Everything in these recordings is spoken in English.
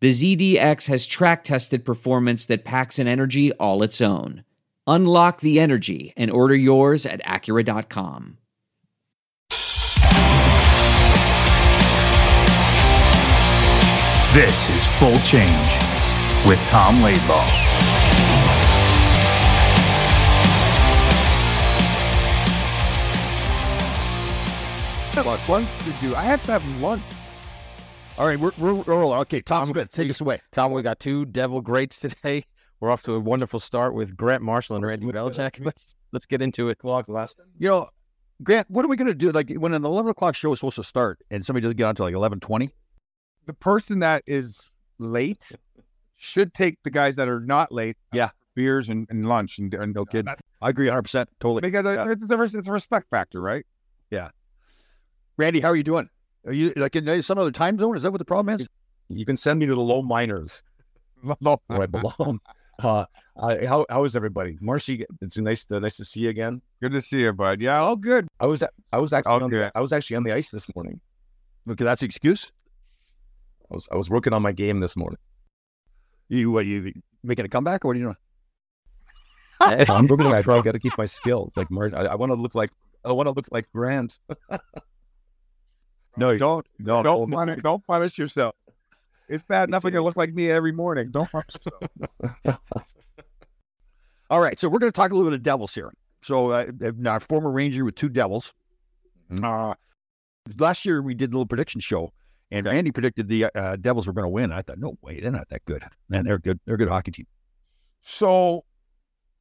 the ZDX has track tested performance that packs an energy all its own. Unlock the energy and order yours at Acura.com. This is Full Change with Tom Laidlaw. Lunch to do. I have to have lunch. All right, we're, we're, we're. Okay, Tom Smith, take us away. Tom, we got two Devil greats today. We're off to a wonderful start with Grant Marshall and Randy Velischek. Let's, let's get into it. Clock last. You know, Grant, what are we going to do? Like when an eleven o'clock show is supposed to start, and somebody doesn't get on until like eleven twenty. The person that is late should take the guys that are not late. Uh, yeah, beers and, and lunch and, and no kidding. I agree, hundred percent, totally. Because uh, yeah. it's, a, it's a respect factor, right? Yeah. Randy, how are you doing? Are you like in some other time zone? Is that what the problem is? You can send me to the low minors where I belong. Uh, uh, how how is everybody? Marshy, it's nice to nice to see you again. Good to see you, bud. Yeah, all good. I was I was actually on the, I was actually on the ice this morning. Look, that's the excuse. I was I was working on my game this morning. You what? You making a comeback or what are you doing? I'm working on my. I got to keep my skills. Like Mar- I, I want to look like I want to look like Grant. No, don't. No, don't punish, don't punish yourself. It's bad enough when you look like me every morning. Don't punish yourself. All right, so we're going to talk a little bit of Devils here. So, uh, our former Ranger with two Devils. Mm-hmm. Uh, last year we did a little prediction show, and Randy predicted the uh, Devils were going to win. I thought, no way, they're not that good. Man, they're good. They're a good hockey team. So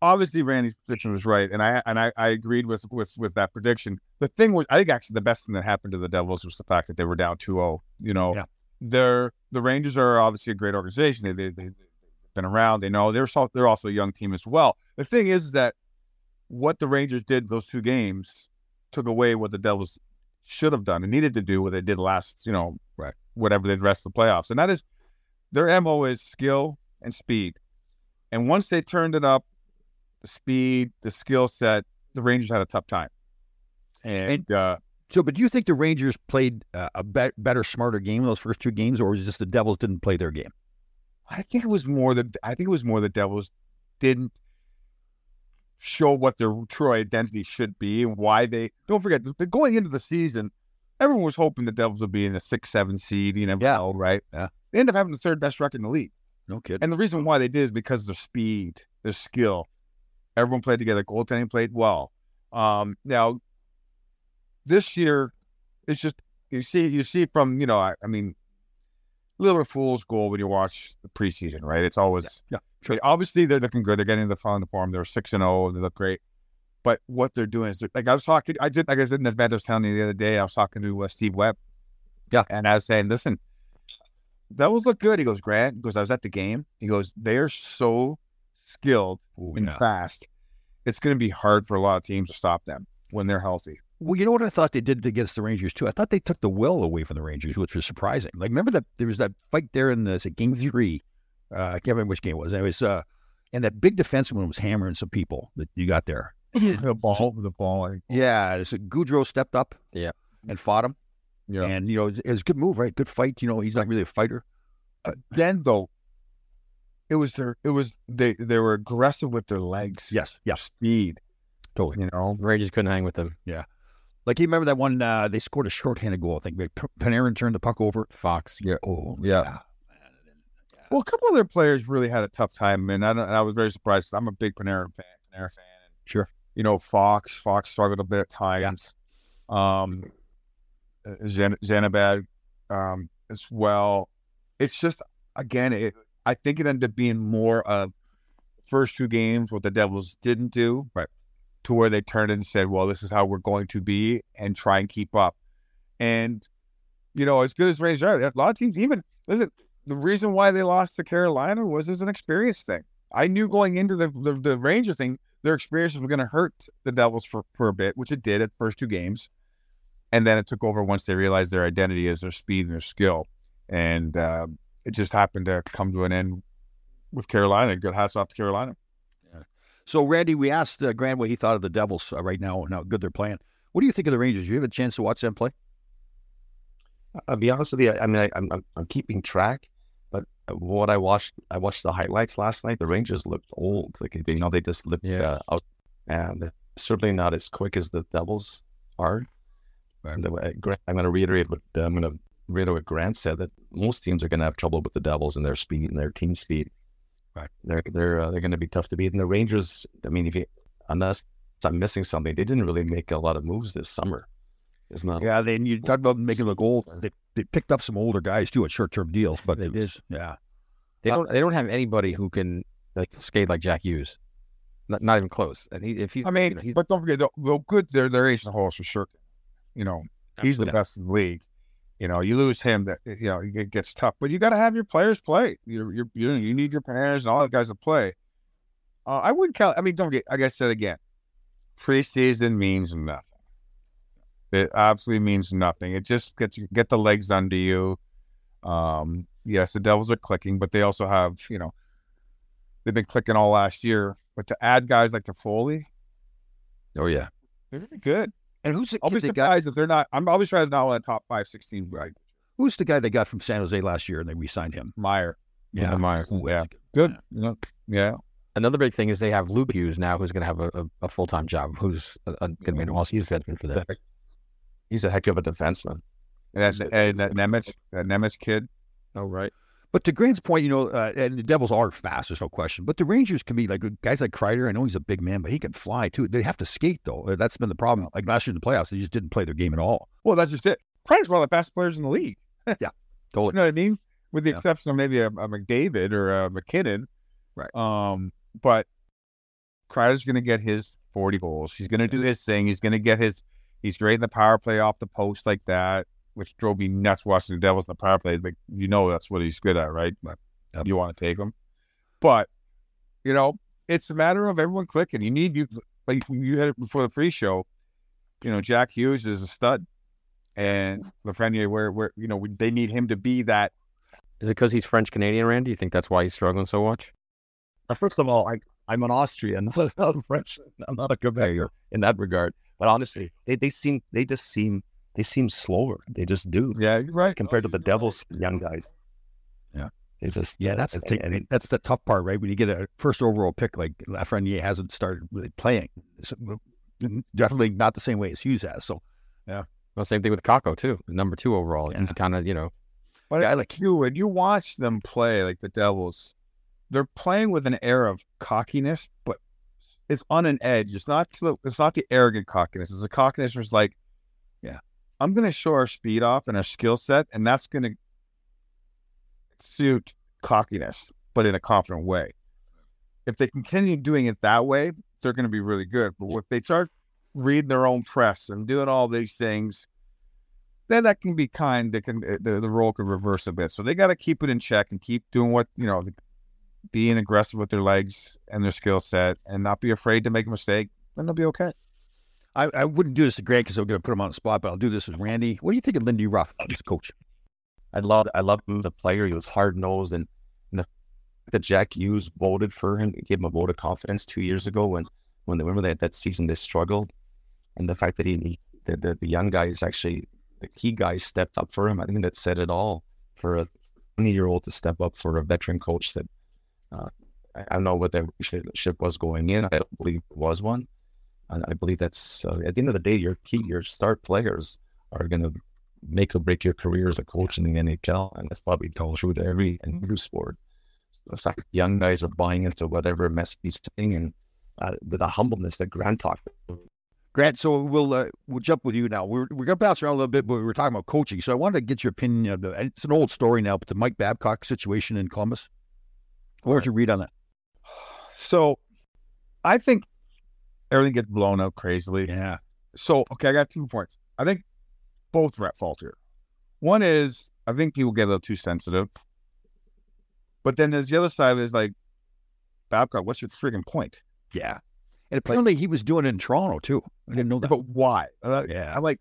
obviously Randy's prediction was right, and I and I, I agreed with with with that prediction. The thing was, I think actually the best thing that happened to the Devils was the fact that they were down 2-0. You know, yeah. they're the Rangers are obviously a great organization. They they they've been around. They know they're so, they're also a young team as well. The thing is that what the Rangers did those two games took away what the Devils should have done and needed to do what they did last. You know, right. whatever the rest of the playoffs, and that is their mo is skill and speed. And once they turned it up the speed, the skill set, the Rangers had a tough time. And, and uh, so, but do you think the Rangers played uh, a be- better, smarter game in those first two games, or was it just the Devils didn't play their game? I think it was more that I think it was more the Devils didn't show what their true identity should be and why they. Don't forget, going into the season, everyone was hoping the Devils would be in a six, seven seed. You never yeah. know, right? Yeah. They end up having the third best record in the league. No kidding. And the reason why they did is because of their speed, their skill, Everyone played together. Goaltending played well. Um, now, this year, it's just you see you see from you know I, I mean, little fool's goal when you watch the preseason, right? It's always yeah. yeah. Obviously, they're looking good. They're getting the fun form. They're six and zero. Oh, they look great. But what they're doing is like I was talking. I did like I said in the event I was telling you the other day. I was talking to uh, Steve Webb. Yeah, and I was saying, listen, that was look good. He goes, Grant. He goes, I was at the game. He goes, they are so skilled Ooh, and yeah. fast. It's going to be hard for a lot of teams to stop them when they're healthy. Well, you know what I thought they did against the Rangers too. I thought they took the will away from the Rangers, which was surprising. Like, remember that there was that fight there in the game three. Uh, I can't remember which game it was. Anyways, uh, and that big defenseman was hammering some people that you got there. the ball, the ball. Like, yeah, so Gaudreau stepped up. Yeah, and fought him. Yeah, and you know it was a good move, right? Good fight. You know, he's not really a fighter. Uh, then though, it was their it was they they were aggressive with their legs. Yes, yes, speed. Totally. You know, Rangers couldn't hang with them. Yeah. Like you remember that one? Uh, they scored a shorthanded goal. I think Panarin turned the puck over. Fox. Yeah. Oh, yeah. yeah. Well, a couple other players really had a tough time, and I, I was very surprised I'm a big Panarin fan. there. Sure. You know, Fox, Fox struggled a bit at times. Um, Zen- Zanabad, um, as well. It's just again, it, I think it ended up being more of first two games what the Devils didn't do, right? To where they turned and said, "Well, this is how we're going to be," and try and keep up. And you know, as good as Rangers are, a lot of teams even listen. The reason why they lost to Carolina was as an experience thing. I knew going into the the, the Rangers thing, their experiences were going to hurt the Devils for for a bit, which it did at the first two games, and then it took over once they realized their identity is their speed and their skill, and uh, it just happened to come to an end with Carolina. Good hats off to Carolina. Yeah. So, Randy, we asked uh, Grant what he thought of the Devils uh, right now and how good they're playing. What do you think of the Rangers? Do you have a chance to watch them play? I'll be honest with you. I mean, I, am I'm, I'm keeping track, but what I watched, I watched the highlights last night. The Rangers looked old. Like you know, they just looked yeah. uh, out, and certainly not as quick as the Devils are. Right. And, uh, I'm going to reiterate what uh, I'm going to reiterate what Grant said that most teams are going to have trouble with the Devils and their speed and their team speed. Right. They're they're uh, they're going to be tough to beat. And the Rangers, I mean, if you unless I'm missing something, they didn't really make a lot of moves this summer. It's not. Yeah, then you talk about making look old. They, they picked up some older guys too at short term deals, but they did. Yeah, they don't. They don't have anybody who can like skate like Jack Hughes. Not, not even close. And he, if he's, I mean, you know, he's, but don't forget, though, good, they're they're in holes for sure. You know, he's the best in the league. You know, you lose him, that you know it gets tough. But you got to have your players play. You you you need your players and all the guys to play. Uh, I wouldn't count. I mean, don't forget. Like I said again, preseason means nothing. It absolutely means nothing. It just gets you get the legs under you. Um, yes, the Devils are clicking, but they also have you know they've been clicking all last year. But to add guys like Toffoli, oh yeah, they're really good. And who's the I'll be surprised if they're not. I'm always trying to not on top five, 16, right? Who's the guy they got from San Jose last year and they re-signed him? Meier. Yeah, yeah Meier. Yeah, good. Yeah. yeah. Another big thing is they have Luke Hughes now, who's going to have a, a, a full time job. Who's going to be an all season for them. He's a heck of a defenseman. And that's and that Nemec, that Nemec kid. Oh right. But to Grant's point, you know, uh, and the Devils are fast, there's no question. But the Rangers can be like guys like Kreider. I know he's a big man, but he can fly too. They have to skate though. Uh, that's been the problem. Like last year in the playoffs, they just didn't play their game at all. Well, that's just it. Kreider's one of the best players in the league. yeah, totally. You know what I mean? With the yeah. exception of maybe a, a, McDavid or a MacKinnon. Right. Um, but Kreider's going to get his 40 goals. He's going to do his thing. He's going to get his. He's great in the power play off the post like that, which drove me nuts watching the Devils in the power play. Like you know, that's what he's good at, right? right. Yep. You want to take him, but you know, it's a matter of everyone clicking. You need you like you had it before the free show. You know, Jack Hughes is a stud, and Lafreniere, where where you know they need him to be that. Is it because he's French Canadian, Randy? You think that's why he's struggling so much? Uh, first of all, I I'm an Austrian, not a French. I'm not a Quebecer in that regard. But honestly, they, they seem they just seem they seem slower. They just do. Yeah, right. Compared to oh, the Devils young guys. Yeah. They just yeah, that's the thing. I mean, that's the tough part, right? When you get a first overall pick like Lafreniere hasn't started really playing, it's definitely not the same way as Hughes has. So, yeah. Well, same thing with Kakko too, number two overall. Yeah. He's kind of you know, but guy like you, when you watch them play like the Devils, they're playing with an air of cockiness, but it's on an edge. It's not the, it's not the arrogant cockiness. It's a cockiness where it's like, yeah, I'm going to show our speed off and our skill set, and that's going to suit cockiness, but in a confident way. If they continue doing it that way, they're going to be really good. But if they start reading their own press and doing all these things, then that can be kind. They can the, the role can reverse a bit. So they got to keep it in check and keep doing what you know, being aggressive with their legs and their skill set, and not be afraid to make a mistake. Then they'll be okay. I, I wouldn't do this to Greg because I'm going to put him on the spot, but I'll do this with Randy. What do you think of Lindy Ruff as coach? I love I loved him as a player. He was hard nosed, and, the that Jack Hughes voted for him, gave him a vote of confidence two years ago when when they remember that that season they struggled, and the fact that he, he the, the, the young guys actually the key guys stepped up for him. I think that said it all for a 20 year old to step up for a veteran coach that uh, I, I, don't know what that relationship was going in. I don't believe it was one. And I believe that's uh, at the end of the day, your key, your star players are going to make or break your career as a coach in the NHL, and that's probably true to every and every sport. The fact young guys are buying into whatever mess he's saying, and uh, with a humbleness that Grant talked. Grant, so we'll uh, we'll jump with you now. We're we're gonna bounce around a little bit, but we were talking about coaching. So I wanted to get your opinion of the. It's an old story now, but the Mike Babcock situation in Columbus. What would you read on that? So, I think everything gets blown up crazily. Yeah. So, okay, I got two points. I think both are at fault here. One is I think people get a little too sensitive, but then there's the other side is like Babcock. What's your friggin' point? Yeah. And apparently he was doing it in Toronto too. I didn't know that. But why? Uh, Yeah. I'm like,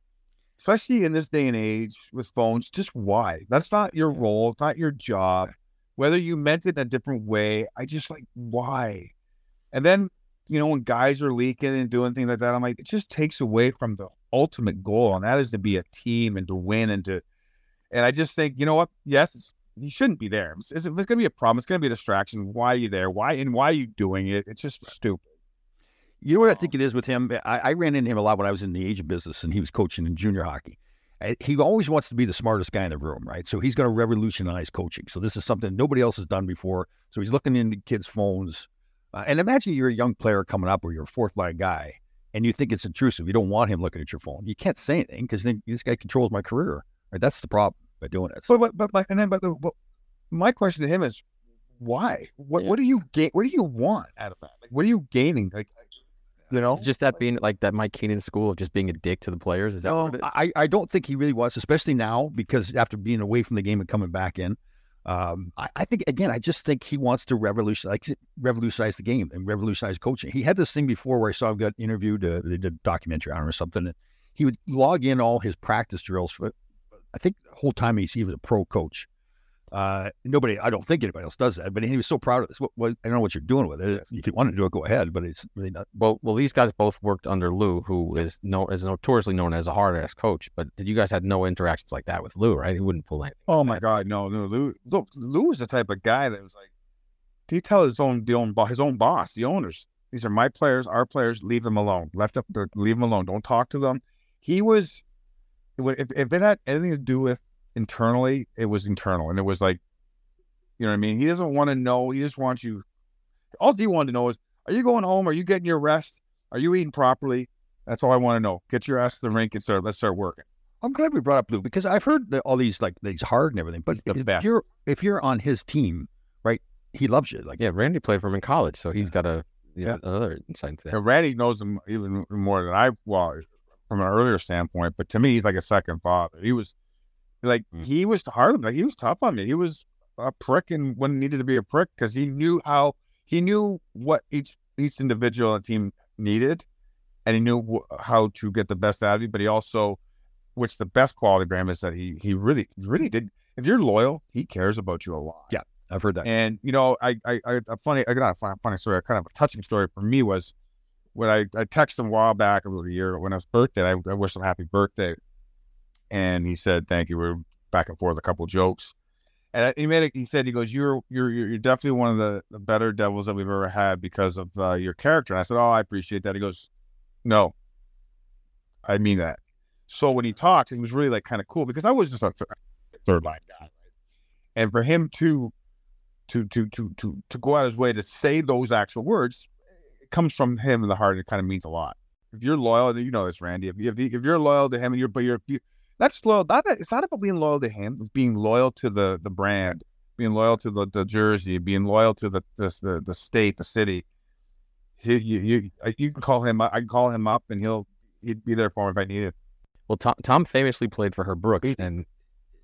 especially in this day and age with phones, just why? That's not your role. It's not your job. Whether you meant it in a different way, I just like, why? And then, you know, when guys are leaking and doing things like that, I'm like, it just takes away from the ultimate goal, and that is to be a team and to win and to. And I just think, you know what? Yes, it's, he shouldn't be there. It's, it's, going to be a problem. It's going to be a distraction. Why are you there? Why and why are you doing it? It's just stupid. You know what I think it is with him? I, I ran into him a lot when I was in the agent business and he was coaching in junior hockey. Uh, He always wants to be the smartest guy in the room, right? So he's going to revolutionize coaching. So this is something nobody else has done before. So he's looking into kids' phones. Uh, and imagine you're a young player coming up or you're a fourth line guy and you think it's intrusive. You don't want him looking at your phone. You can't say anything because then this guy controls my career. Right? That's the problem by doing it. So, But but but, but and then but, but my question to him is why? What Yeah. what do you gain? What do you want out of that? Like what are you gaining? Like you know, Is just that being like that Mike Keenan school of just being a dick to the players? Is that No, what it is? I, I don't think he really was, especially now because after being away from the game and coming back in. Um, I, I think again, I just think he wants to revolutionize, like, revolutionize the game and revolutionize coaching. He had this thing before where I saw him got interviewed, uh, they did a documentary on or something. And he would log in all his practice drills for, I think, the whole time he's he was a pro coach. Uh, nobody, I don't think anybody else does that, but he was so proud of this. What, what, I don't know what you're doing with it. If you want to do it, go ahead, but it's really not. Well, well, these guys both worked under Lou, who is no is notoriously known as a hard ass coach. But you guys had no interactions like that with Lou, right? He wouldn't pull anything. oh my god, no, no, Lou. Look, Lou is the type of guy that was like, he tell his own the own his own boss, the owners. These are my players, our players. Leave them alone. Left up, there, leave them alone. Don't talk to them. He was, if if it had anything to do with internally, it was internal, and it was like, you know what I mean. He doesn't want to know. He just wants you. All he wanted to know is, are you going home? Are you getting your rest? Are you eating properly? That's all I want to know. Get your ass to the rink and start. Let's start working. I'm glad we brought up Lou because I've heard that all these like these hard and everything, but if best. you're if you're on his team, right? He loves you. Like Yeah, Randy played for him in college, so he's got a you know, Yeah. another insight into that. And Randy knows him even more than I, well, from an earlier standpoint, but to me, he's like a second father. He was like, Mm. he was hard, on like, he was tough on me. He was a prick and when it needed to be a prick because he knew how, he knew what each, each individual on the team needed and he knew wh- how to get the best out of you, but he also, which the best quality him is that he, he really, really did. If you're loyal, he cares about you a lot. Yeah. I've heard that. And you know, I, I, I a funny, I got a funny, funny story. A kind of a touching story for me was when I, I texted him a while back over the year when I was birthday. I, I wished him happy birthday, and he said thank you. We are back and forth a couple jokes, and he made it. He said he goes, "You're you're you're definitely one of the, the better devils that we've ever had because of uh, your character." And I said, "Oh, I appreciate that." He goes, "No, I mean that." So when he talked, he was really like kind of cool because I was just a th- third line guy. And for him to to to to to to go out of his way to say those actual words it comes from him in the heart. It kind of means a lot. If you're loyal, you know this, Randy. If, you- if, you- if you're loyal to him and you're but you're you, that's loyal. Not that, it's not about being loyal to him. It's being loyal to the the brand, being loyal to the, the jersey, being loyal to the the the, the state, the city. He, you, you uh, you can call him. I can call him up, and he'll he'd be there for me if I needed. Well, Tom, Tom famously played for Herb Brooks, and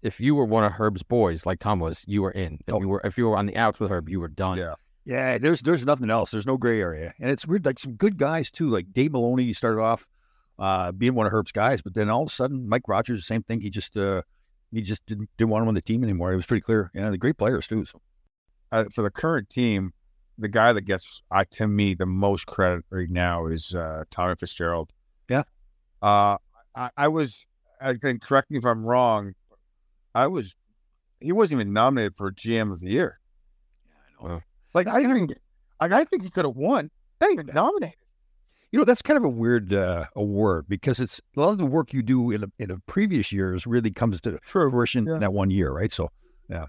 if you were one of Herb's boys, like Tom was, you were in. If Oh. you were if you were on the outs with Herb, you were done. Yeah. Yeah, there's there's nothing else. There's no gray area, and it's weird. Like some good guys too. Like Dave Maloney, he started off uh, being one of Herb's guys, but then all of a sudden, Mike Rogers, the same thing. He just uh, he just didn't didn't want him on the team anymore. It was pretty clear. Yeah, the great players too. So. uh, for the current team, the guy that gets uh, to me the most credit right now is uh, Tommy Fitzgerald. Yeah. Uh, I, I was, I think, correct me if I'm wrong. I was, he wasn't even nominated for GM of the year. I know. Like I think, like, I think he could have won. Not even nominated. You know, that's kind of a weird uh, award because it's a lot of the work you do in a, in a previous years really comes to fruition Yeah. in that one year, right? So, yeah,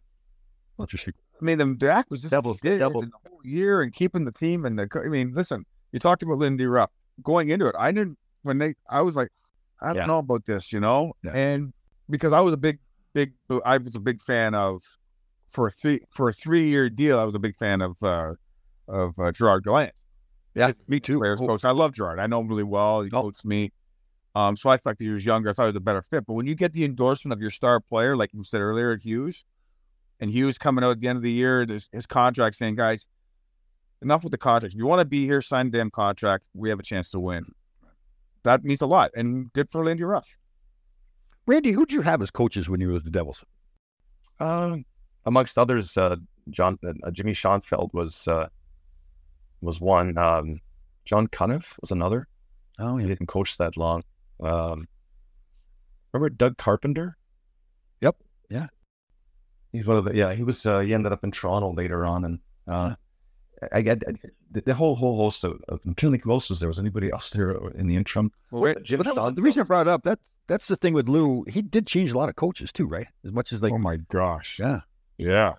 interesting. I mean, the, the acquisition Doubles- did double- in the whole year and keeping the team and the. I mean, listen, You talked about Lindy Ruff going into it. I didn't when they. I was like, I don't Yeah. know about this, you know, Yeah. and because I was a big, big, I was a big fan of for a three for a three year deal. I was a big fan of uh of uh, Gerard Gallant. Yeah, me too. players coach. I love Gerard. I know him really well. He Oh. coached me. Um, so I thought he was younger. I thought he was a better fit. But when you get the endorsement of your star player, like you said earlier, Hughes, and Hughes coming out at the end of the year, his, his contract saying, guys, enough with the contracts. If you want to be here, sign a damn contract. We have a chance to win. That means a lot. And good for Lindy Ruff. Randy, who'd you have as coaches when you were with the Devils? Um, amongst others, uh, John uh, Jimmy Schoenfeld was uh, was one. Um, John Cunniff was another. Oh He didn't coach that long. Um, remember Doug Carpenter? Yep. Yeah. He's one of the yeah. He was uh, he ended up in Toronto later on, and uh, I get the, the whole whole host of. of I'm trying to think who else was there. Was anybody else there in the interim? Well, Jim But that was, the reason I brought it up that that's the thing with Lou. He did change a lot of coaches too, right? As much as like oh my gosh. yeah, Yeah.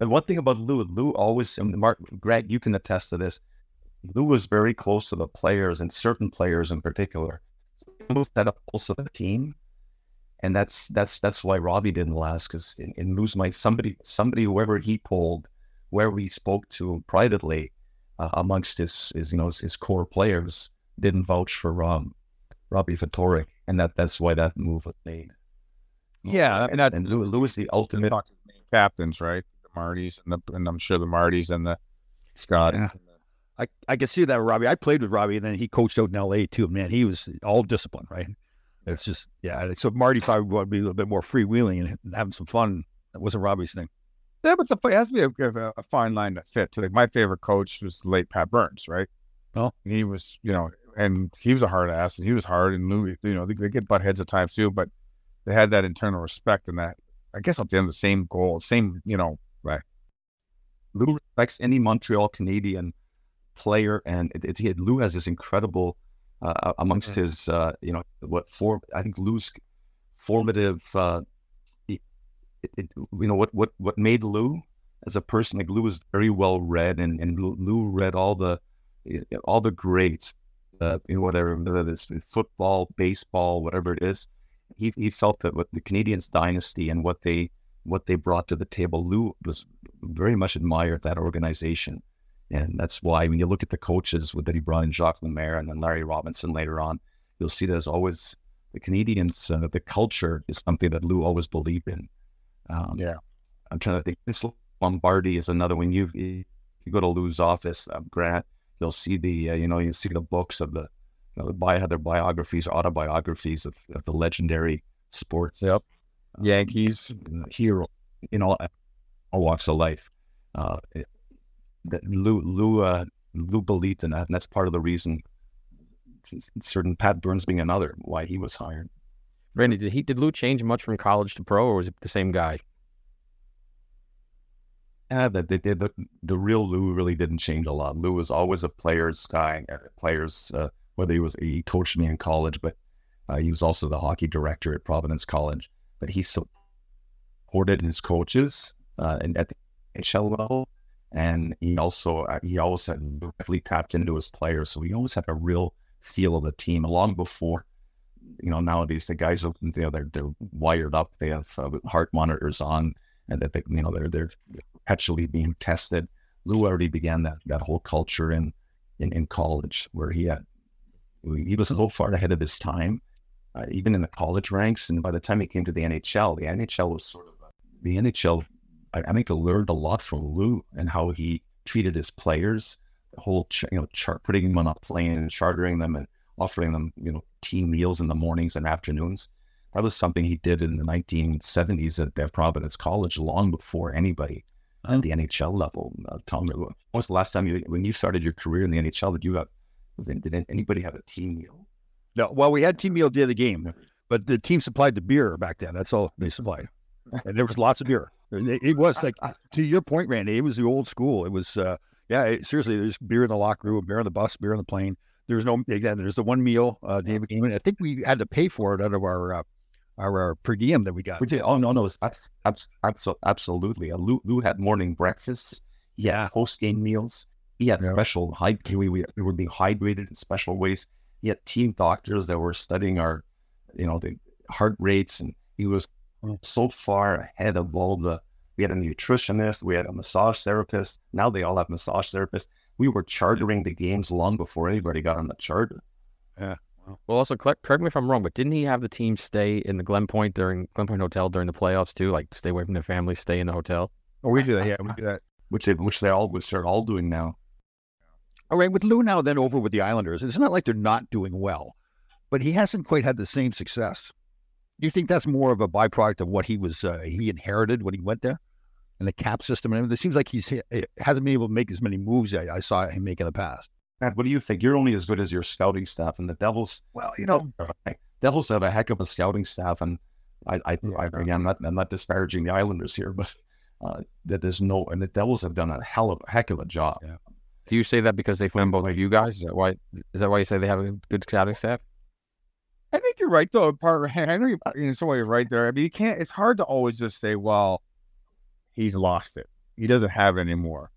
And one thing about Lou, Lou always, and Mark, Greg, you can attest to this. Lou was very close to the players and certain players in particular. Lou set up also the team, and that's that's that's why Robbie didn't last because in, in Lou's mind, somebody somebody whoever he pulled, where we spoke to privately, uh, amongst his, his you know his, his core players, didn't vouch for um, Robbie Ftorek, and that that's why that move was made. Yeah. And And Lou, Lou is the ultimate. captains, right? Martys and the and I'm sure the Martys and the Scott. Yeah. I I could see that with Robbie. I played with Robbie, and then he coached out in L.A. too. Man, he was all discipline, right? It's just yeah. So Marty probably would be a little bit more freewheeling and having some fun. That wasn't Robbie's thing. Yeah, but the, it has to be a, a, a fine line to fit. To like my favorite coach was the late Pat Burns, right? Oh. he was, you know, and he was a hard ass, and he was hard, and Lou, you know, they, they get butt heads at times too, but they had that internal respect and that. I guess at the end, the same goal, same, you know, Lou respects any Montreal Canadian player, and it, it's he Lou has this incredible uh, amongst his uh, you know what for I think Lou's formative uh, it, it, you know what what what made Lou as a person like Lou was very well read and and Lou, Lou read all the all the greats uh, you know, whatever whether it's football baseball whatever it is. He he felt that what the Canadiens dynasty and what they what they brought to the table Lou was very much admired that organization. And that's why when you look at the coaches that he brought in Jacques Lemaire and then Larry Robinson later on, you'll see that as always the Canadiens, uh, the culture is something that Lou always believed in. Um, Yeah. I'm trying to think. Vince Lombardi is another one. You you go to Lou's office, uh, Grant, you'll see the uh, you know you see the books of the you know the bio, their biographies, autobiographies of, of the legendary sports Yep. Yankees. hero in all all walks of life. Uh, it- Lou Lou uh, Lou believed in that, and that's part of the reason. Certain Pat Burns being another why he was hired. Randy, did he did Lou change much from college to pro, or was it the same guy? Yeah, that they did the, the real Lou really didn't change a lot. Lou was always a player's guy. uh, Players, uh, whether he was he coached me in college, but uh, he was also the hockey director at Providence College. But he supported his coaches uh, and at the NHL level, and he also uh, he always had definitely tapped into his players. So he always had a real feel of the team. Long before, you know, nowadays the guys are you know they're they're wired up. They have uh, heart monitors on, and that they, you know they're they're perpetually being tested. Lou already began that that whole culture in in, in college where he had he was so far ahead of his time, uh, even in the college ranks. And by the time he came to the NHL, the NHL was sort of uh, the NHL. I, I think I learned a lot from Lou and how he treated his players. The whole ch- you know chart putting them on a plane and chartering them and offering them you know team meals in the mornings and afternoons. That was something he did in the 1970s at, at Providence College, long before anybody at the NHL level. Uh, Tom, when was the last time you, when you started your career in the NHL, did you have, did anybody have a team meal? No, well, we had team meal day of the game, but the team supplied the beer back then. That's all they supplied, and there was lots of beer. It, was like to your point, Randy. It was the old school. It was, uh, yeah, it, seriously. There's beer in the locker room, beer on the bus, beer on the plane. There's no again. There's the one meal uh, day of the game, and I think we had to pay for it out of our uh, our, our per diem that we got. Did. Oh no, no, it's abs- abs- abso- absolutely. Uh, Lou, Lou had morning breakfasts. Yeah. post game meals. He had Yeah. special high. We, we we were being hydrated in special ways. He had team doctors that were studying our, you know, the heart rates, and he was mm. so far ahead of all the. We had a nutritionist, we had a massage therapist. Now they all have massage therapists. We were chartering the games long before anybody got on the charter. Yeah. Well, also correct, correct me if I'm wrong, but didn't he have the team stay in the Glen Point during Glen Point Hotel during the playoffs too? Like stay away from their family, stay in the hotel. Oh, we do that. Yeah, we do that. which they which they all which they're all doing now. All right, with Lou now then over with the Islanders, it's not like they're not doing well, but he hasn't quite had the same success. Do you think that's more of a byproduct of what he was uh, he inherited when he went there, and the cap system and everything? It seems like he's he hasn't been able to make as many moves I, I saw him make in the past. Matt, what do you think? You're only as good as your scouting staff, and the Devils. Well, you know, Devils have a heck of a scouting staff, and I, I, I again, I'm not, I'm not disparaging the Islanders here, but uh, that there's no, and the Devils have done a hell of a heck of a job. Yeah. Do you say that because they found both of you guys? Is that why? Is that why you say they have a good scouting staff? I think you're right though. Part I know you're in some way you're right there. I mean, you can't. It's hard to always just say, "Well, he's lost it. He doesn't have it anymore."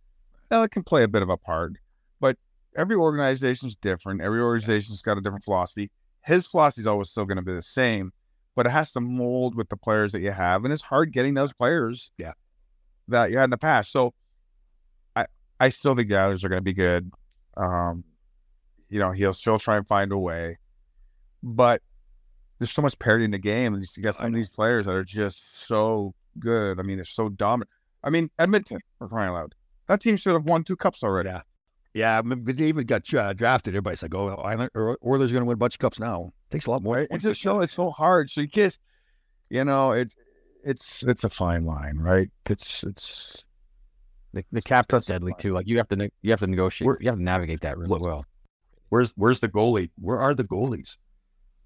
Now, it can play a bit of a part, but every organization's different. Every organization's got a different philosophy. His philosophy is always still going to be the same, but it has to mold with the players that you have, and it's hard getting those players. Yeah. that you had in the past. So, I still think the Islanders are going to be good. Um, you know, he'll still try and find a way but there's so much parity in the game, and you got some of these players that are just so good. I mean, they're so dominant. I mean, Edmonton, for crying out loud, that team should have won two cups already. Yeah. Yeah, but they even got uh, drafted. Everybody's like, "Oh, Island or Oilers going to win a bunch of cups now." It Takes a lot more. Right? It's just so it's so hard. So you just, you know, it's it's it's a fine line, right? It's it's The, the cap stuff's deadly too. Like you have to ne- you have to negotiate. We're- you have to navigate that really Look, well. Where's where's the goalie? Where are the goalies?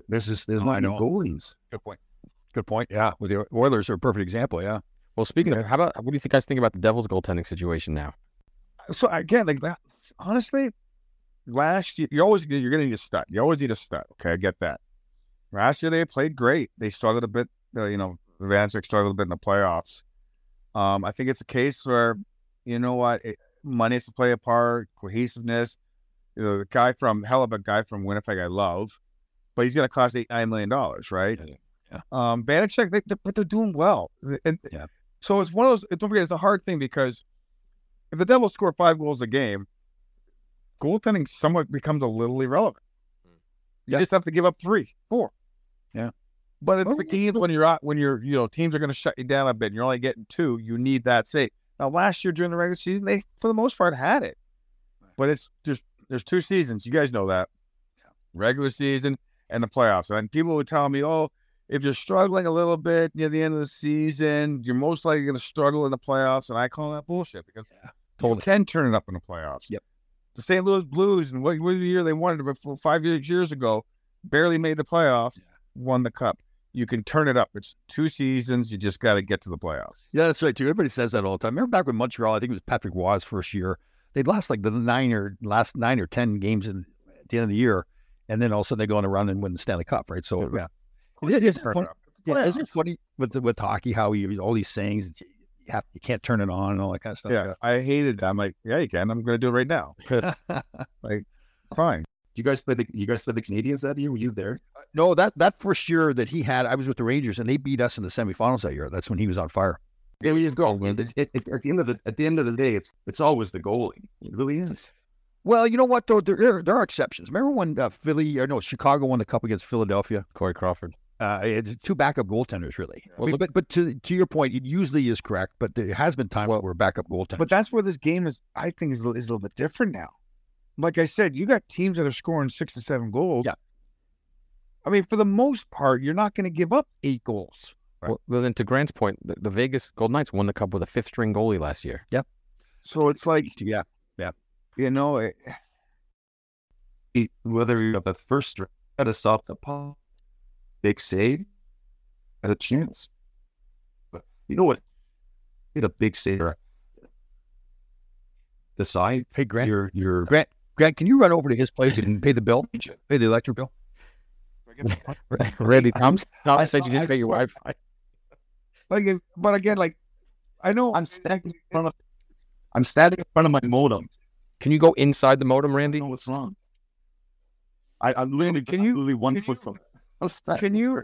There's this, there's Oh, no I goalies. Good point. Good point. Yeah, with the Oilers are a perfect example. Yeah. Well, speaking of, how about what do you think guys think about the Devils' goaltending situation now? so again like that. Honestly, last year you always you're going to need a stud. You always need a stud. Okay, I get that. Last year they played great. They struggled a bit. Uh, you know, Vanecek struggled a bit in the playoffs. Um, I think it's a case where you know what, it, money has to play a part, cohesiveness. You know, the guy from hell of a guy from Winnipeg, I love, but he's going to cost eight nine million dollars, right? Yeah. Um, Vanecek, they, they, but they're doing well, and Yeah. so it's one of those. Don't forget, it's a hard thing because if the Devils score five goals a game, goaltending somewhat becomes a little irrelevant. You Yeah. just have to give up three, four. Yeah. But it's Well, the games when you're out, when you're, you know, teams are going to shut you down a bit and you're only getting two, you need that save. Now, last year during the regular season, they, for the most part, had it. But it's just, there's two seasons. You guys know that. Regular season and the playoffs. And people would tell me, oh, if you're struggling a little bit near the end of the season, you're most likely going to struggle in the playoffs. And I call that bullshit because you can turn it up in the playoffs. Yep. The St. Louis Blues, and what, what year they won it before five years, years ago, barely made the playoffs, won the cup. You can turn it up. It's two seasons. You just got to get to the playoffs. Yeah, that's right too. Everybody says that all the time. Remember back with Montreal, I think it was Patrick Roy's first year. They'd last like the nine or last nine or ten games in, at the end of the year, and then all of a sudden they go on a run and win the Stanley Cup, right? So yeah, it is Turn fun, it up. It's yeah, isn't playoffs. it funny with the, with hockey how you all these sayings that you, you have you can't turn it on and all that kind of stuff. Yeah, I hated that. I'm like, yeah, you can. I'm going to do it right now. like, fine. You guys play the you guys play the Canadiens that year? Were you there? no, that that first year that he had, I was with the Rangers and they beat us in the semifinals that year. That's when he was on fire. There you go. man. It- it- it- at the end of the at the end of the day, it's it's always the goalie. It really is. Well, you know what though, there are, there are exceptions. Remember when uh, Philly or no Chicago won the cup against Philadelphia? Corey Crawford. Uh, it's two backup goaltenders, really. I mean, look- but but to to your point, it usually is correct. But there has been times where backup goaltenders. But that's where this game is, I think, is, is a little bit different now. Like I said, you got teams that are scoring six to seven goals. Yeah. I mean, for the most part, you're not going to give up eight goals. Well, well, then to Grant's point, the, the Vegas Golden Knights won the cup with a fifth string goalie last year. Yep. So it's like, yeah, yeah. you know, it, It- whether you're at the first string, got to stop the puck, big save, had a chance. But you know what? Hit a big save. The side, hey Grant, you're you're Grant, Grant, can you run over to his place and pay the bill, pay the electric bill? Randy Thompson. No, I said you didn't pay your I- Wi-Fi. like, but again, like, I know I'm standing in front of I'm standing in front of my modem Can you go inside the modem, Randy? No, what's wrong? I, I'm literally, Can you- literally one foot from. Can you?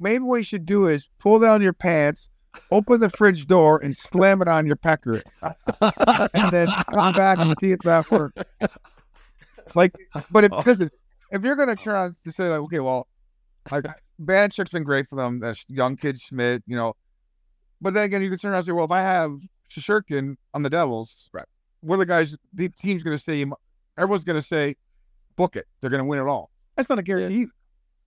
Maybe what you should do is pull down your pants, open the fridge door, and slam it on your pecker, and then come back and see if that works. Like, but if oh. listen, if you're gonna turn on to say like, okay, well, like Banachuk's been great for them. That's young kid Schmidt, you know. But then again, you can turn around and say, well, if I have Shesterkin on the Devils, Right. what are the guys? The team's gonna say, everyone's gonna say, book it. They're gonna win it all. That's not a guarantee. either.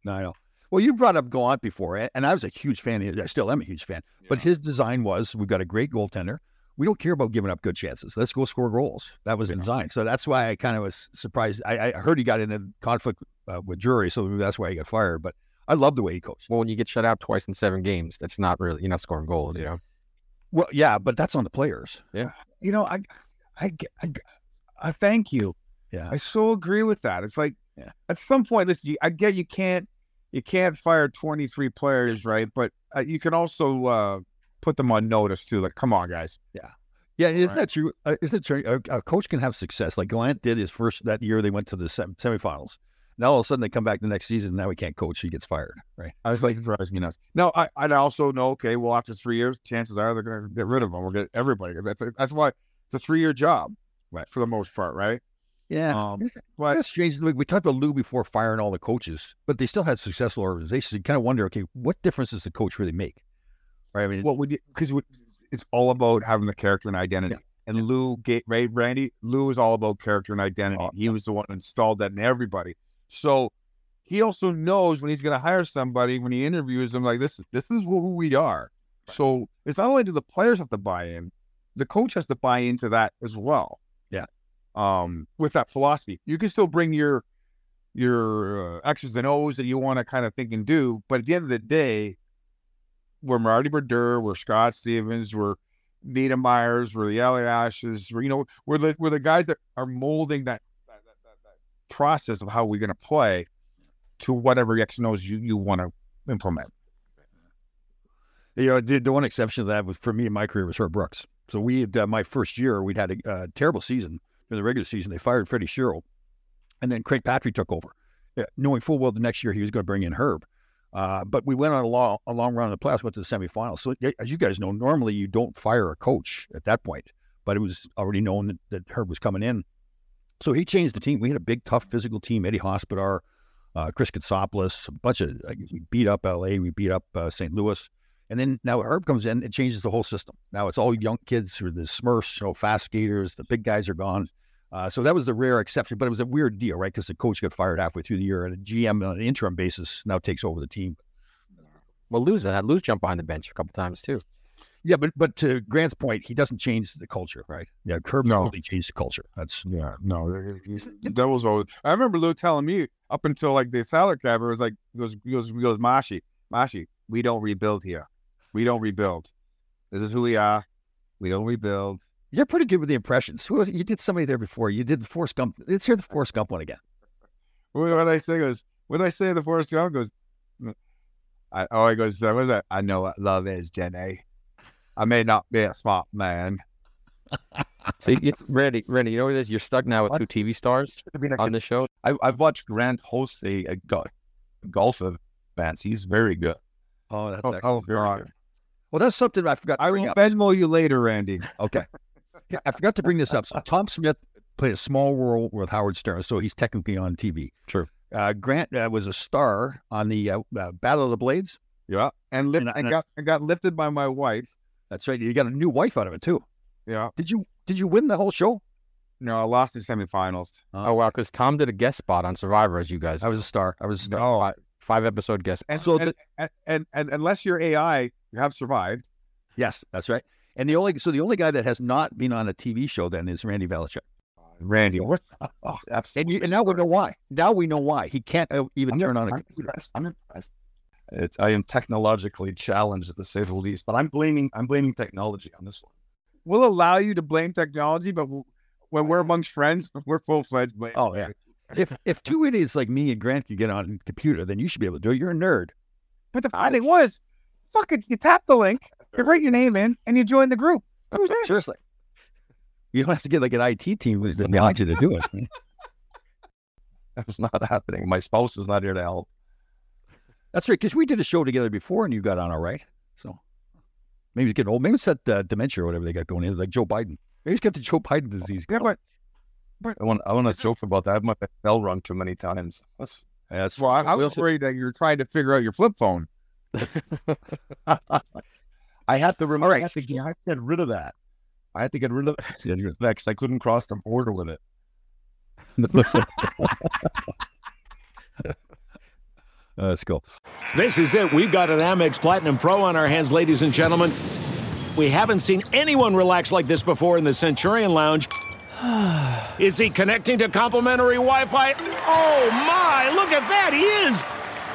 No, I know. Well, you brought up Gallant before, and I was a huge fan. of- I still am a huge fan. But his design was we've got a great goaltender. We don't care about giving up good chances. Let's go score goals. That was the design. So that's why I kind of was surprised. I, I heard he got in a conflict uh, with Drury, so maybe that's why he got fired. But I love the way he coached. Well, when you get shut out twice in seven games, that's not really you're not scoring goals, you know. Well, yeah, but that's on the players. Yeah, you know, I, I, I, I thank you. Yeah. I so agree with that. It's like Yeah. at some point, listen, you, I get you can't, you can't fire 23 players, right? But uh, you can also uh, put them on notice too. Like, come on, guys. Yeah, Yeah, isn't Right. that true? Uh, isn't it true? A, a coach can have success. Like Gallant did his first that year. They went to the sem- semifinals. Now all of a sudden they come back the next season. Now he can't coach. He gets fired. Right. I was like, drives me nuts. No, I, I also know. Okay, well, after three years, chances are they're going to get rid of them. We'll get everybody. That's that's why it's a three year job, Right. For the most part, right? Yeah. Um, Isn't That's strange. We we talked about Lou before firing all the coaches, but they still had successful organizations. You kind of wonder, okay, what difference does the coach really make? Right. I mean, what would you? Because it's all about having the character and identity. And Lou, Ray, Randy, Lou is all about character and identity. Oh, he was the one who installed that in everybody. So he also knows when he's going to hire somebody when he interviews them, like this, this is who we are. So it's not only do the players have to buy in, the coach has to buy into that as well. Yeah. Um, with that philosophy, you can still bring your your uh, X's and O's that you want to kind of think and do, but at the end of the day, we're Marty Brodeur, we're Scott Stevens, we're Niedermayers, we're the LA Ashes, we're you know, we're the we're the guys that are molding that that, that, that, that process of how we're going to play to whatever X O's you, you want to implement. you know, the, the one exception to that was for me in my career was Herb Brooks. So we had uh, my first year, we'd had a uh, terrible season in the regular season. They fired Freddie Shero, and then Craig Patrick took over, yeah, knowing full well the next year he was going to bring in Herb. Uh, but we went on a long, a long run in the playoffs, went to the semifinals. So as you guys know, normally you don't fire a coach at that point, but it was already known that, that Herb was coming in. So he changed the team. We had a big, tough, physical team. Eddie Hospodar, uh, Chris Katsopoulos, a bunch of like, we beat up L.A., we beat up uh, St. Louis, and then now Herb comes in, it changes the whole system. Now it's all young kids who are the Smurfs, you know, fast skaters. The big guys are gone. Uh, so that was the rare exception, but it was a weird deal, right? Because the coach got fired halfway through the year, and a GM on an interim basis now takes over the team. Well, Lou's had Lou's jump behind the bench a couple times too. Yeah, but but to Grant's point, he doesn't change the culture, right? Yeah, Herb No. totally changed the culture. That's Yeah, no, the Devils always. I remember Lou telling me up until like the salary cap, it was like he goes, he goes, he goes, Mashi, Mashi, we don't rebuild here. We don't rebuild. This is who we are. We don't rebuild. You're pretty good with the impressions. Who was, you did somebody there before. You did the Forrest Gump. Let's hear the Forrest Gump one again. What I say? He Goes, what I say? The Forrest Gump goes. I, oh, he goes. What is that? I know what love is, Jenny. I may not be a smart man. See, you, Randy, Randy, you know what it is? You're stuck now with two TV stars on the show. I, I've watched Grant host a, a uh, go- golf events. He's very good. Oh, that's Oh, excellent. oh Very God! good. Well, that's something I forgot to I bring will up. Venmo you later, Randy. Okay. Yeah, I forgot to bring this up. So Tom Smith played a small role with Howard Stern, so he's technically on TV. True. Uh, Grant uh, was a star on the uh, uh, Battle of the Blades. Yeah, and lift, And I- I and got I got lifted by my wife. That's right. You got a new wife out of it too. Yeah, Did you Did you win the whole show? no, I lost in semifinals. Oh wow, because Tom did a guest spot on Survivor, as you guys. I was a star. I was a star. No, five, five episode guest. and, So and, and, and, and unless you're AI, you have survived. Yes, that's right. And the only so the only guy that has not been on a TV show then is Randy Velischek. Randy, what? Oh, And, absolutely. you, and now we know why. Now we know why he can't uh, even I'm, turn on a I'm computer. impressed. I'm impressed. It's I am technologically challenged to say the least, but I'm blaming I'm blaming technology on this one. We'll allow you to blame technology, but we'll, when we're amongst friends, we're full fledged blame. Oh yeah. If if two idiots like me and Grant could get on a computer, then you should be able to do it. You're a nerd. But the funny thing was, fucking, you tap the link, you write your name in, and you join the group. Who's that? Seriously. You don't have to get like an IT team who's behind you to do it. That's not happening. My spouse was not here to help. That's right, because we did a show together before and you got on all right. So maybe he's getting old. Maybe it's that uh, dementia or whatever they got going in, like Joe Biden. Maybe he's got the Joe Biden disease. Yeah, but, but I want I want to joke about that. I've my bell rung too many times. That's that's why I was worried that you were trying to figure out your flip phone. I had to remember. Right. I, had to get, I had to get rid of that. I had to get rid of that because I couldn't cross the border with it. Uh, let's go. This is it. We've got an Amex Platinum Pro on our hands, ladies and gentlemen. We haven't seen anyone relax like this before in the Centurion Lounge. is he connecting to complimentary Wi Fi? Oh my, look at that! He is!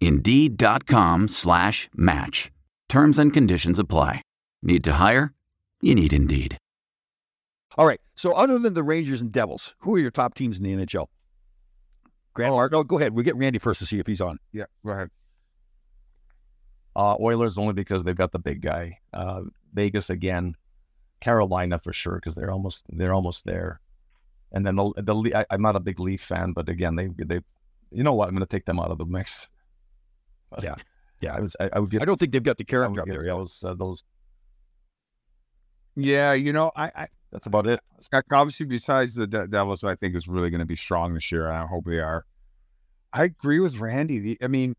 Indeed.com slash match. Terms and conditions apply. Need to hire? You need Indeed. All right. So, other than the Rangers and Devils, who are your top teams in the NHL? Grant oh, no, go ahead. We'll get Randy first to see if he's on. Yeah, go ahead. Uh, Oilers only because they've got the big guy. Uh, Vegas again. Carolina for sure because they're almost they're almost there. And then the the I, I'm not a big Leaf fan, but again they they you know what I'm going to take them out of the mix. But, yeah, yeah. I was I, I would get. I don't think they've got the character up there. Those uh, those. Yeah, you know, I, I that's about it. Obviously, besides the De- Devils, I think is really going to be strong this year, and I hope they are. I agree with Randy. I mean,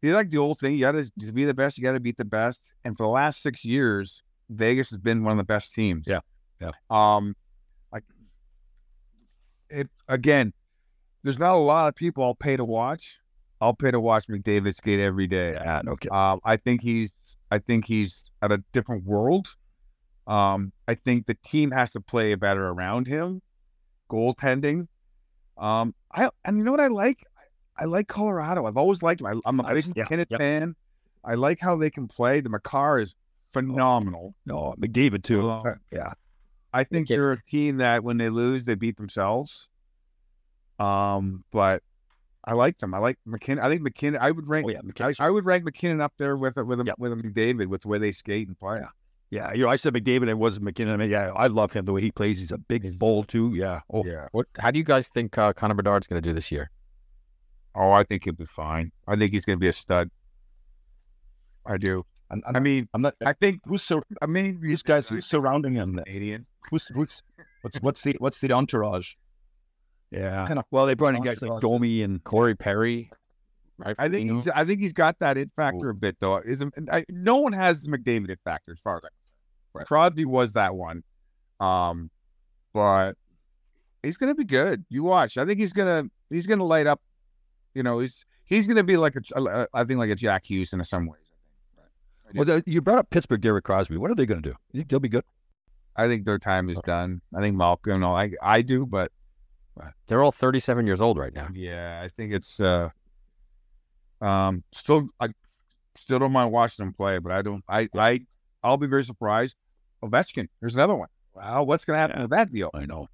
you like the old thing. You got to be the best. You got to beat the best. And for the last six years, Vegas has been one of the best teams. Yeah, yeah. Um, like it again. There's not a lot of people I'll pay to watch. I'll pay to watch McDavid skate every day. Yeah, okay. Um, I think he's. I think he's at a different world. Um, I think the team has to play better around him. Goaltending. Um, I and you know what I like? I, I like Colorado. I've always liked them. I, am a big yeah, MacKinnon yeah. fan. I like how they can play. The Makar is phenomenal. No, McDavid too. Uh, yeah, I think they're a team that when they lose, they beat themselves. Um, but I like them. I like MacKinnon. I think MacKinnon. I would rank. Oh, yeah, I, I, would rank MacKinnon up there with with a, yep. with a McDavid with the way they skate and play. Yeah. Yeah, you know, I said McDavid and it wasn't MacKinnon. I mean, yeah, I love him the way he plays. He's a big bull too. Yeah. Oh, yeah. What? How do you guys think uh, Connor Bedard's going to do this year? Oh, I think he'll be fine. I think he's going to be a stud. I do. I'm, I'm, i mean, I'm not. I think who's so. I mean, these guys who's surrounding him. Canadian. Who's who's what's what's the what's the entourage? Yeah. Kind of, well, they brought in guys like Domi and Corey Perry. Right. I think he's. I think he's got that it factor Ooh. a bit though. Is no one has the McDavid it factor as far as I Right. Crosby was that one. Um, but he's gonna be good. You watch. I think he's gonna he's gonna light up. You know, he's he's gonna be like a I think like a Jack Hughes in some ways. I think. Right. Well, you brought up Pittsburgh, Derek Crosby. What are they gonna do? You think they'll be good? I think their time is done. I think. You know, I I do, but they're all 37 years old right now. Yeah, I think it's uh um still I still don't mind watching them play, but I don't I I I'll be very surprised. Ovechkin, here's another one. Wow, what's going to happen yeah. with that deal? I know,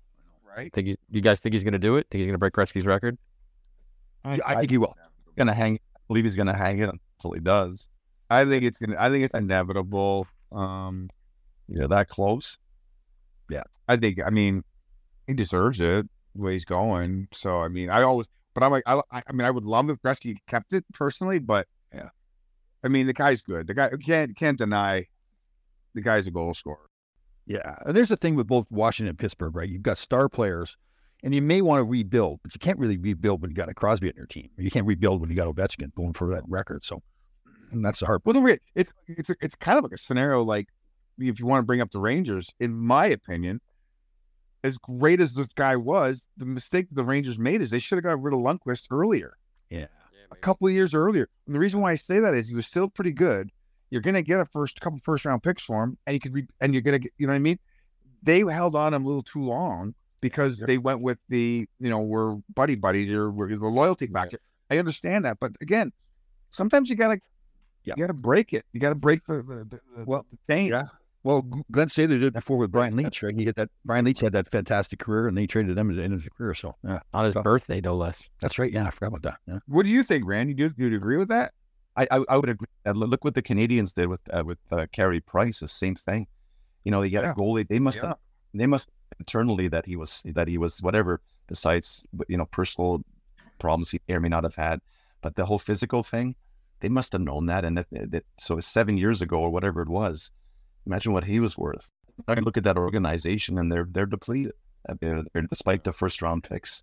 right? Think you, you guys think he's going to do it? Think he's going to break Gretzky's record? I, I, think he will. Going to hang. I believe he's going to hang it until he does. I think it's going. to I think it's inevitable. Um, yeah, that close. Yeah, I think. I mean, he deserves it way he's going. So I mean, I always. But I'm like, I, I mean, I would love if Gretzky kept it personally, but yeah, I mean, the guy's good. The guy can't can't deny the guy's a goal scorer. Yeah, and there's the thing with both Washington and Pittsburgh, right? You've got star players, And you may want to rebuild, but you can't really rebuild when you got a Crosby in your team. You can't rebuild when you got Ovechkin going for that record. So and that's the hard. Well, it's it's it's kind of like a scenario like if you want to bring up the Rangers, in my opinion, as great as this guy was, the mistake the Rangers made is they should have got rid of Lundqvist earlier. Yeah. A couple of years earlier. And the reason why I say that is he was still pretty good. You're gonna get a first couple first round picks for him, and you could re- and you're gonna get you know what I mean? They held on him a little too long because they went with the, you know, we're buddy buddies or we're the loyalty factor. I understand that, but again, sometimes you gotta Yeah. you gotta break it. You gotta break the the, the, the Well, the chain. yeah. Well, G- Glen Sather did it before with Brian Leetch, right? He had that Brian Leetch had that fantastic career, and they traded him at the end of his career. So yeah, On his So- birthday, no less. that's right. Yeah, I forgot about that. Yeah. What do you think, Randy? Do you, do you agree with that? I, I, I would agree. Look what the Canadiens did with uh, with uh, Carey Price. The same thing. You know, they got Yeah. a goalie. They must Yeah. have, they must internally that he was that he was whatever besides you know personal problems he may or may not have had, but the whole physical thing, they must have known that. And that, that so seven years ago or whatever it was, imagine what he was worth. I look at that organization and they're they're depleted. Uh, They're, they're, despite the first round picks.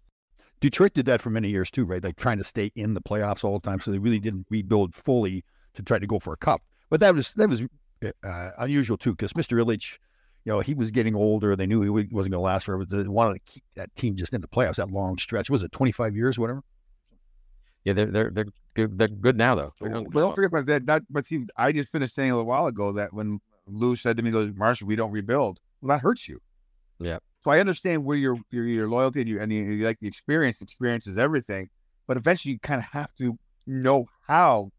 Detroit did that for many years too, right? Like trying to stay in the playoffs all the time, so they really didn't rebuild fully to try to go for a cup. But that was that was uh, unusual too, because Mr. Ilitch, you know, he was getting older. They knew he wasn't going to last forever. They wanted to keep that team just in the playoffs that long stretch. Was it twenty five years, whatever? Yeah, they're they're they're good. They're good now though. Well, don't forget about that. That, but see, I just finished saying a little while ago that when Lou said to me, "Goes, Marshall, we don't rebuild." Well, that hurts you. Yeah. So I understand where your your your loyalty and you and you, you like the experience. Experience is everything, but eventually you kind of have to know how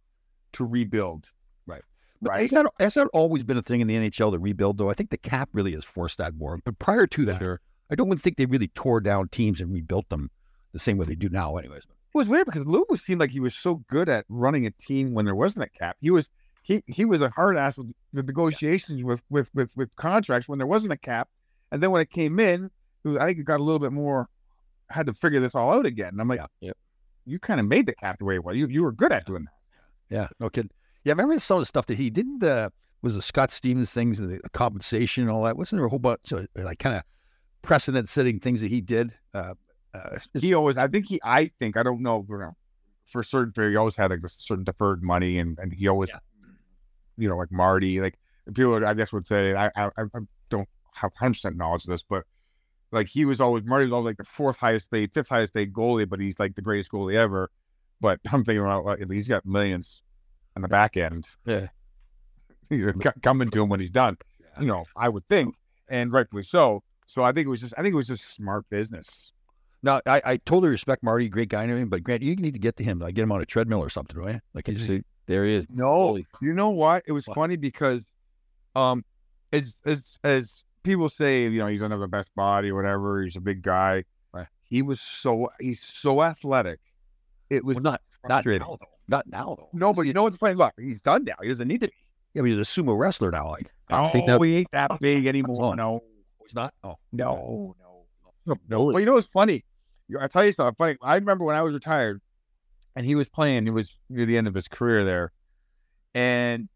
to rebuild. But Right. has that, has that always been a thing in the NHL to rebuild, though? I think the cap really has forced that more. But prior to that, I don't think they really tore down teams and rebuilt them the same way they do now, anyways. It was weird because Lou seemed like he was so good at running a team when there wasn't a cap. He was he he was a hard ass with the negotiations with, with with with contracts when there wasn't a cap, and then when it came in, it was, I think it got a little bit more. Had to figure this all out again. And I'm like, Yep. you kind of made the cap the way it was. You you were good at doing that. Yeah, no kidding. Yeah, remember some of the stuff that he didn't. Uh, was the Scott Stevens things, and the compensation and all that? Wasn't there a whole bunch of like kind of precedent-setting things that he did? Uh, uh, He always, I think he, I think, I don't know, for certain fair, he always had like this certain deferred money, and and he always, you know, like Marty, like people, I guess, would say, I I, I don't have hundred percent knowledge of this, but like he was always Marty was always like the fourth highest paid, fifth highest paid goalie, but he's like the greatest goalie ever. But I'm thinking about like, he's got millions on the back end. Yeah. you know, co- coming to him when he's done. You know, I would think, and rightfully so. So I think it was just, I think it was just smart business. now, I, I totally respect Marty, great guy and everything, but Grant, you need to get to him, like get him on a treadmill or something, right? Like, he's, See, there he is. No, Holy- you know what? It was What? funny because, um, as as as people say, you know, he's under the best body or whatever. He's a big guy. Right. He was so he's so athletic. It was well, not not now though. Not now though. no, but you know what's funny? Look, he's done now. He doesn't need to be. Yeah, but he's a sumo wrestler now. Like, Oh, think that- he ain't that big anymore. No, he's not. Oh, no, no. no, No, well, you know what's funny? I tell you something funny. I remember when I was retired, and he was playing. It was near the end of his career there, and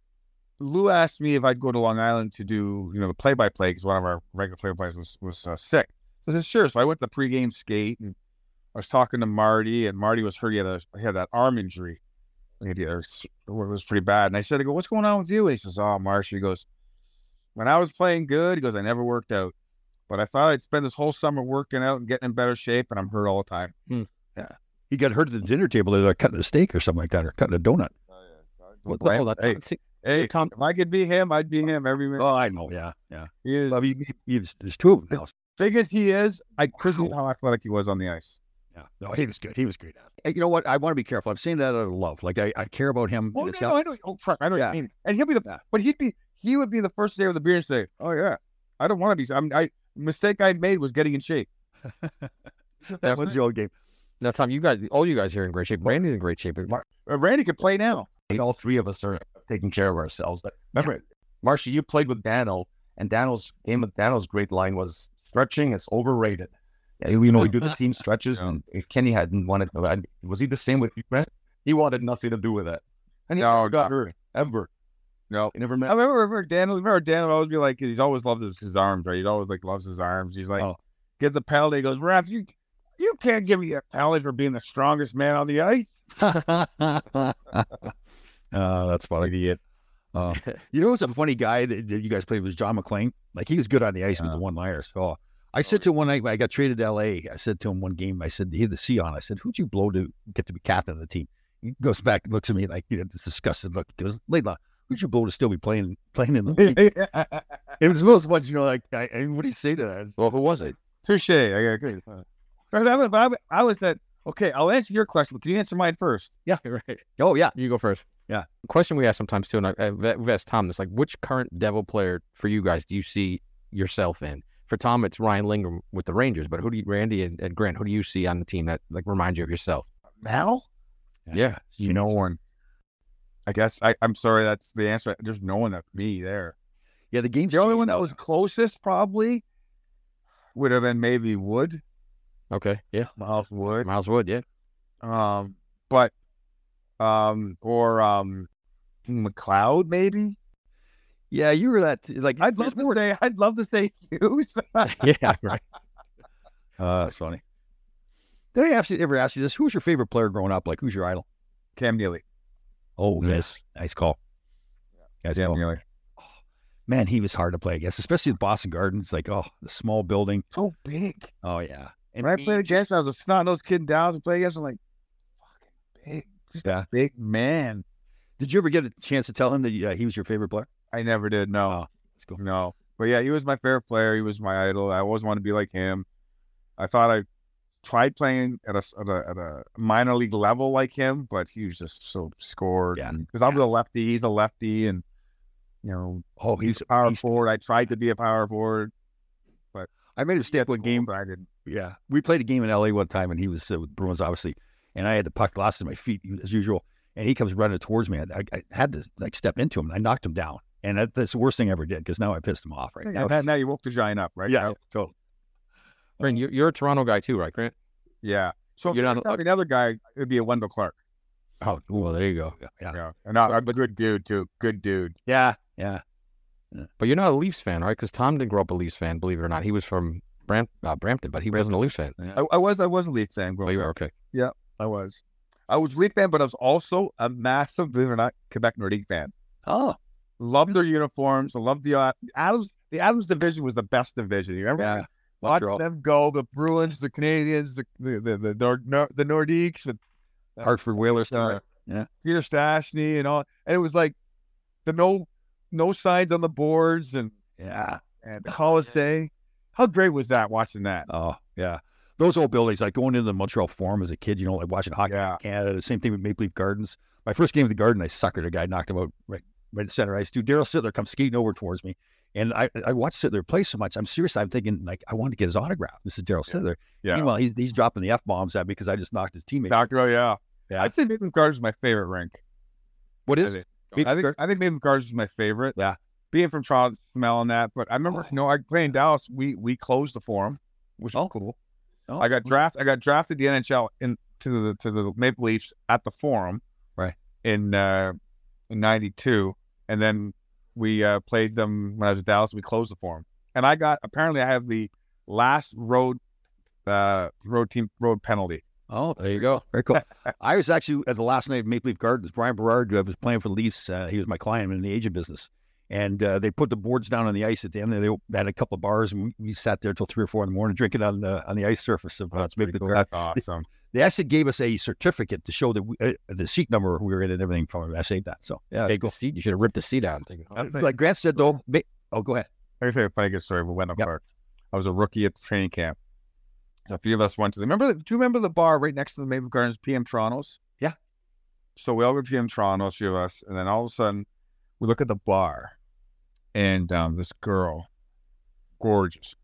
Lou asked me if I'd go to Long Island to do, you know, the play-by-play because one of our regular play-by-plays was was uh, sick. So I said sure. So I went to the pregame skate, and I was talking to Marty, and Marty was hurt. He had a he had that arm injury. He had, it was- it was pretty bad. And I said, I go, what's going on with you? And he says, oh, Marsh. He goes, when I was playing good, he goes, I never worked out. But I thought I'd spend this whole summer working out and getting in better shape, and I'm hurt all the time. He got hurt at the dinner table. They're like cutting a steak or something like that, or cutting a donut. What, Blame- hold on. hey, See, hey, Tom- if I could be him, I'd be oh. him every minute. Oh, I know. Yeah, yeah. He is, Well, you, you, there's two of them now. big as he is, I couldn't how athletic he was on the ice. Yeah, no, he was good. He was great. Hey, you know what? I want to be careful. I'm saying that out of love. Like I, I care about him. Oh, and no, no, I know. Oh, fuck, I know Yeah. what you mean. And he'll be the, Yeah. but he'd be, he would be the first to say with the beer and say, "Oh yeah, I don't want to be. I'm, I mistake I made was getting in shape. that was the old game. Now, Tom, you guys, all you guys here in great shape. Randy's in great shape. Uh, Randy could play now. all three of us are taking care of ourselves. But remember, Marcia, you played with Daneyko, and Daneyko's game with Daneyko's great line was stretching is overrated. Yeah, you know, we do the team stretches, and Kenny hadn't wanted. Was he the same with you, Brent? He wanted nothing to do with that, and he No, never got no. hurt ever. No. he never I met. remember, remember Dan. Remember Dan would always be like, he's always loved his, his arms, right? He always like loves his arms. He's like, Oh. gets a penalty, he goes, ref, you You can't give me a penalty for being the strongest man on the ice. uh, that's funny. Idiot. Uh, you know, who's a funny guy that, that you guys played was John McClain. Like he was good on the ice with the one liners. Oh, I said to him one night when I got traded to LA, I said to him one game, I said, he had the C on. I said, Who'd you blow to get to be captain of the team? He goes back, looks at me like, you know, this disgusted look. He goes, Laidlaw, who'd you blow to still be playing playing in the league? it was one of those ones, you know, like, I, I, what do you say to that? Well, who was it? Touche. I got good. I, was- I, was- I was that. Okay, I'll answer your question, but can you answer mine first? Yeah. right. Oh, yeah. You go first. Yeah. Question we ask sometimes too, and I, I, we've asked Tom this: like, which current Devil player for you guys do you see yourself in? For Tom, it's Ryan Lindgren with the Rangers, but who do you, Randy and, and Grant? Who do you see on the team that like reminds you of yourself? Mal? Yeah. You know one. I guess I, I'm sorry. That's the answer. There's no one that's me there. Yeah, the game's The only one that was closest probably would have been maybe Wood, Okay. Yeah. Miles Wood. Miles Wood. Yeah. Um, but um, or um, McLeod maybe. Yeah, you were that, like, I'd love to say. I'd love to say Hughes. yeah. Right. Uh, that's funny. Did I actually ever ask you this? Who's your favorite player growing up? Like, who's your idol? Cam Neely. Oh, yes. Nice call. Nice Cam call. Neely. Man, he was hard to play against, especially at Boston Gardens. Like, oh, the small building. So big. Oh, yeah. And when I played against, him, I was a snot nosed kid in Dallas. and played against, him, I'm like, fucking big, just Yeah. a big man. Did you ever get a chance to tell him that uh, he was your favorite player? I never did. No, Oh, let's go. no. But yeah, he was my favorite player. He was my idol. I always wanted to be like him. I thought I tried playing at a at a, at a minor league level like him, but he was just so scored. Yeah. because I'm a lefty. He's a lefty, and you know Oh, he's he's a power he's- forward. I tried to be a power forward. But I made stay up one game. but I didn't. Yeah, we played a game in LA one time, and he was uh, with Bruins, obviously, and I had the puck lost in my feet as usual, and he comes running towards me. I, I had to like step into him, and I knocked him down, and that, that's the worst thing I ever did because now I pissed him off. Right Now, now, now you woke the giant up, right? yeah, Now- totally. Grant, you're, you're a Toronto guy too, right, Grant? yeah. So You're you're not- not another guy. It would be a Wendel Clark. Oh, well, there you go. Yeah, Yeah, and not a good dude too. Good dude. yeah, yeah. But you're not a Leafs fan, right? Because Tom didn't grow up a Leafs fan, believe it or not. He was from Bram- uh, Brampton, but he wasn't a Leafs fan. I, I was. I was a Leaf fan. Oh, you up. are okay. Yeah, I was. I was a Leaf fan, but I was also a massive, believe it or not, Quebec Nordique fan. Oh, Loved their uniforms. I loved the uh, Adams. The Adams division was the best division. You remember? yeah. Watching Montreal. them go, the Bruins, the Canadiens, the the the the, Nor- Nor- the Nordiques with Hartford Whalers. uh, Yeah. Peter Stastny and all, and it was like the no no signs on the boards and yeah. and Colisee. How great was that watching that? Oh, yeah. Those old buildings, like going into the Montreal Forum as a kid, you know, like watching hockey Yeah. in Canada. The same thing with Maple Leaf Gardens. My first game of the Garden, I suckered a guy, knocked him out right, right in center ice. Dude, Daryl Sittler comes skating over towards me, and I I watched Sittler play so much. I'm serious. I'm thinking like I want to get his autograph. This is Daryl Sittler. Yeah. Meanwhile, he's he's dropping the f bombs at me because I just knocked his teammate. Doctor, oh yeah, Yeah. I'd say Maple Leaf Gardens is my favorite rink. what is? Maple I think, I think Maple Gardens is my favorite. Yeah. Being from Toronto, smelling that. But I remember, you know, I played in Dallas. We we closed the forum, which was Oh. cool. Oh. I got drafted. I got drafted the NHL in to the to the Maple Leafs at the Forum, Right. in uh, in '92, and then we uh, played them when I was at Dallas. We closed the Forum, and I got apparently I have the last road uh, road team road penalty. Oh, There you go. Very cool. I was actually at the last night of Maple Leaf Gardens. Bryan Berard uh, was playing for the Leafs. Uh, he was my client in the agent business. And uh, they put the boards down on the ice at the end. They, they had a couple of bars, and we, we sat there till three or four in the morning drinking on the on the ice surface of uh, That's pretty cool. That's awesome. They actually gave us a certificate to show that we, uh, the seat number we were in and everything from it. I saved that. So yeah, Take the seat. You should have ripped the seat out. And taken it Uh, like Grant said though. ma- oh, go ahead. Me tell you a funny good story with Wendel Yep. Clark. I was a rookie at the training camp. A few of us went to the remember the, do you remember the bar right next to the Maple Gardens PM Toronto's? Yeah. So we all go to PM Toronto's, a few of us, and then all of a sudden we look at the bar and um, this girl, gorgeous,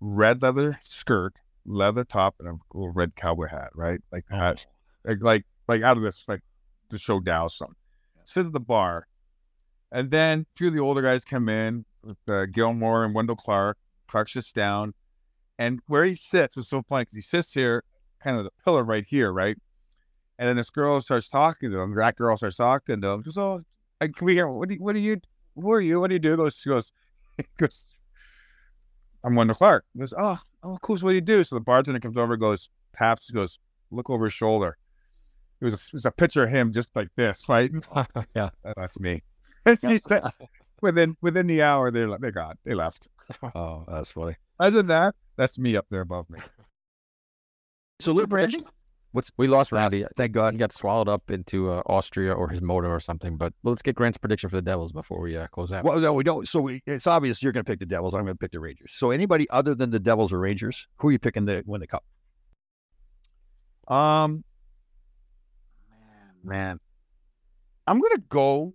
red leather skirt, leather top, and a little red cowboy hat, right? Like hat, like like like out of this, like to show Dallas something. Sit at the bar, and then a few of the older guys come in, with, uh, Gilmour and Wendel Clark. Clark sits down, and where he sits was so funny because he sits here, kind of the pillar right here, right? And then this girl starts talking to him. That girl starts talking to him. Goes, "Oh, I- can we hear? What do you? What do you? Who are you? What do you do?" Goes, she goes, he goes, "I'm Wendel Clark." He goes, "Oh, oh, cool. So what do you do?" So the bartender comes over, goes, taps, goes, look over his shoulder. It was a, it was a picture of him just like this, right? yeah, that's me. And she said- within within the hour, they're like, they're gone. They left. Oh, that's funny. Other than that, that's me up there above me. So, prediction. What's We lost Randy. Thank God. He got swallowed up into uh, Austria or his motor or something. But well, let's get Grant's prediction for the Devils before we uh, close out. Well, no, we don't. So we, it's obvious you're going to pick the Devils. I'm going to pick the Rangers. So anybody other than the Devils or Rangers, who are you picking to win the cup? Um, man, I'm gonna go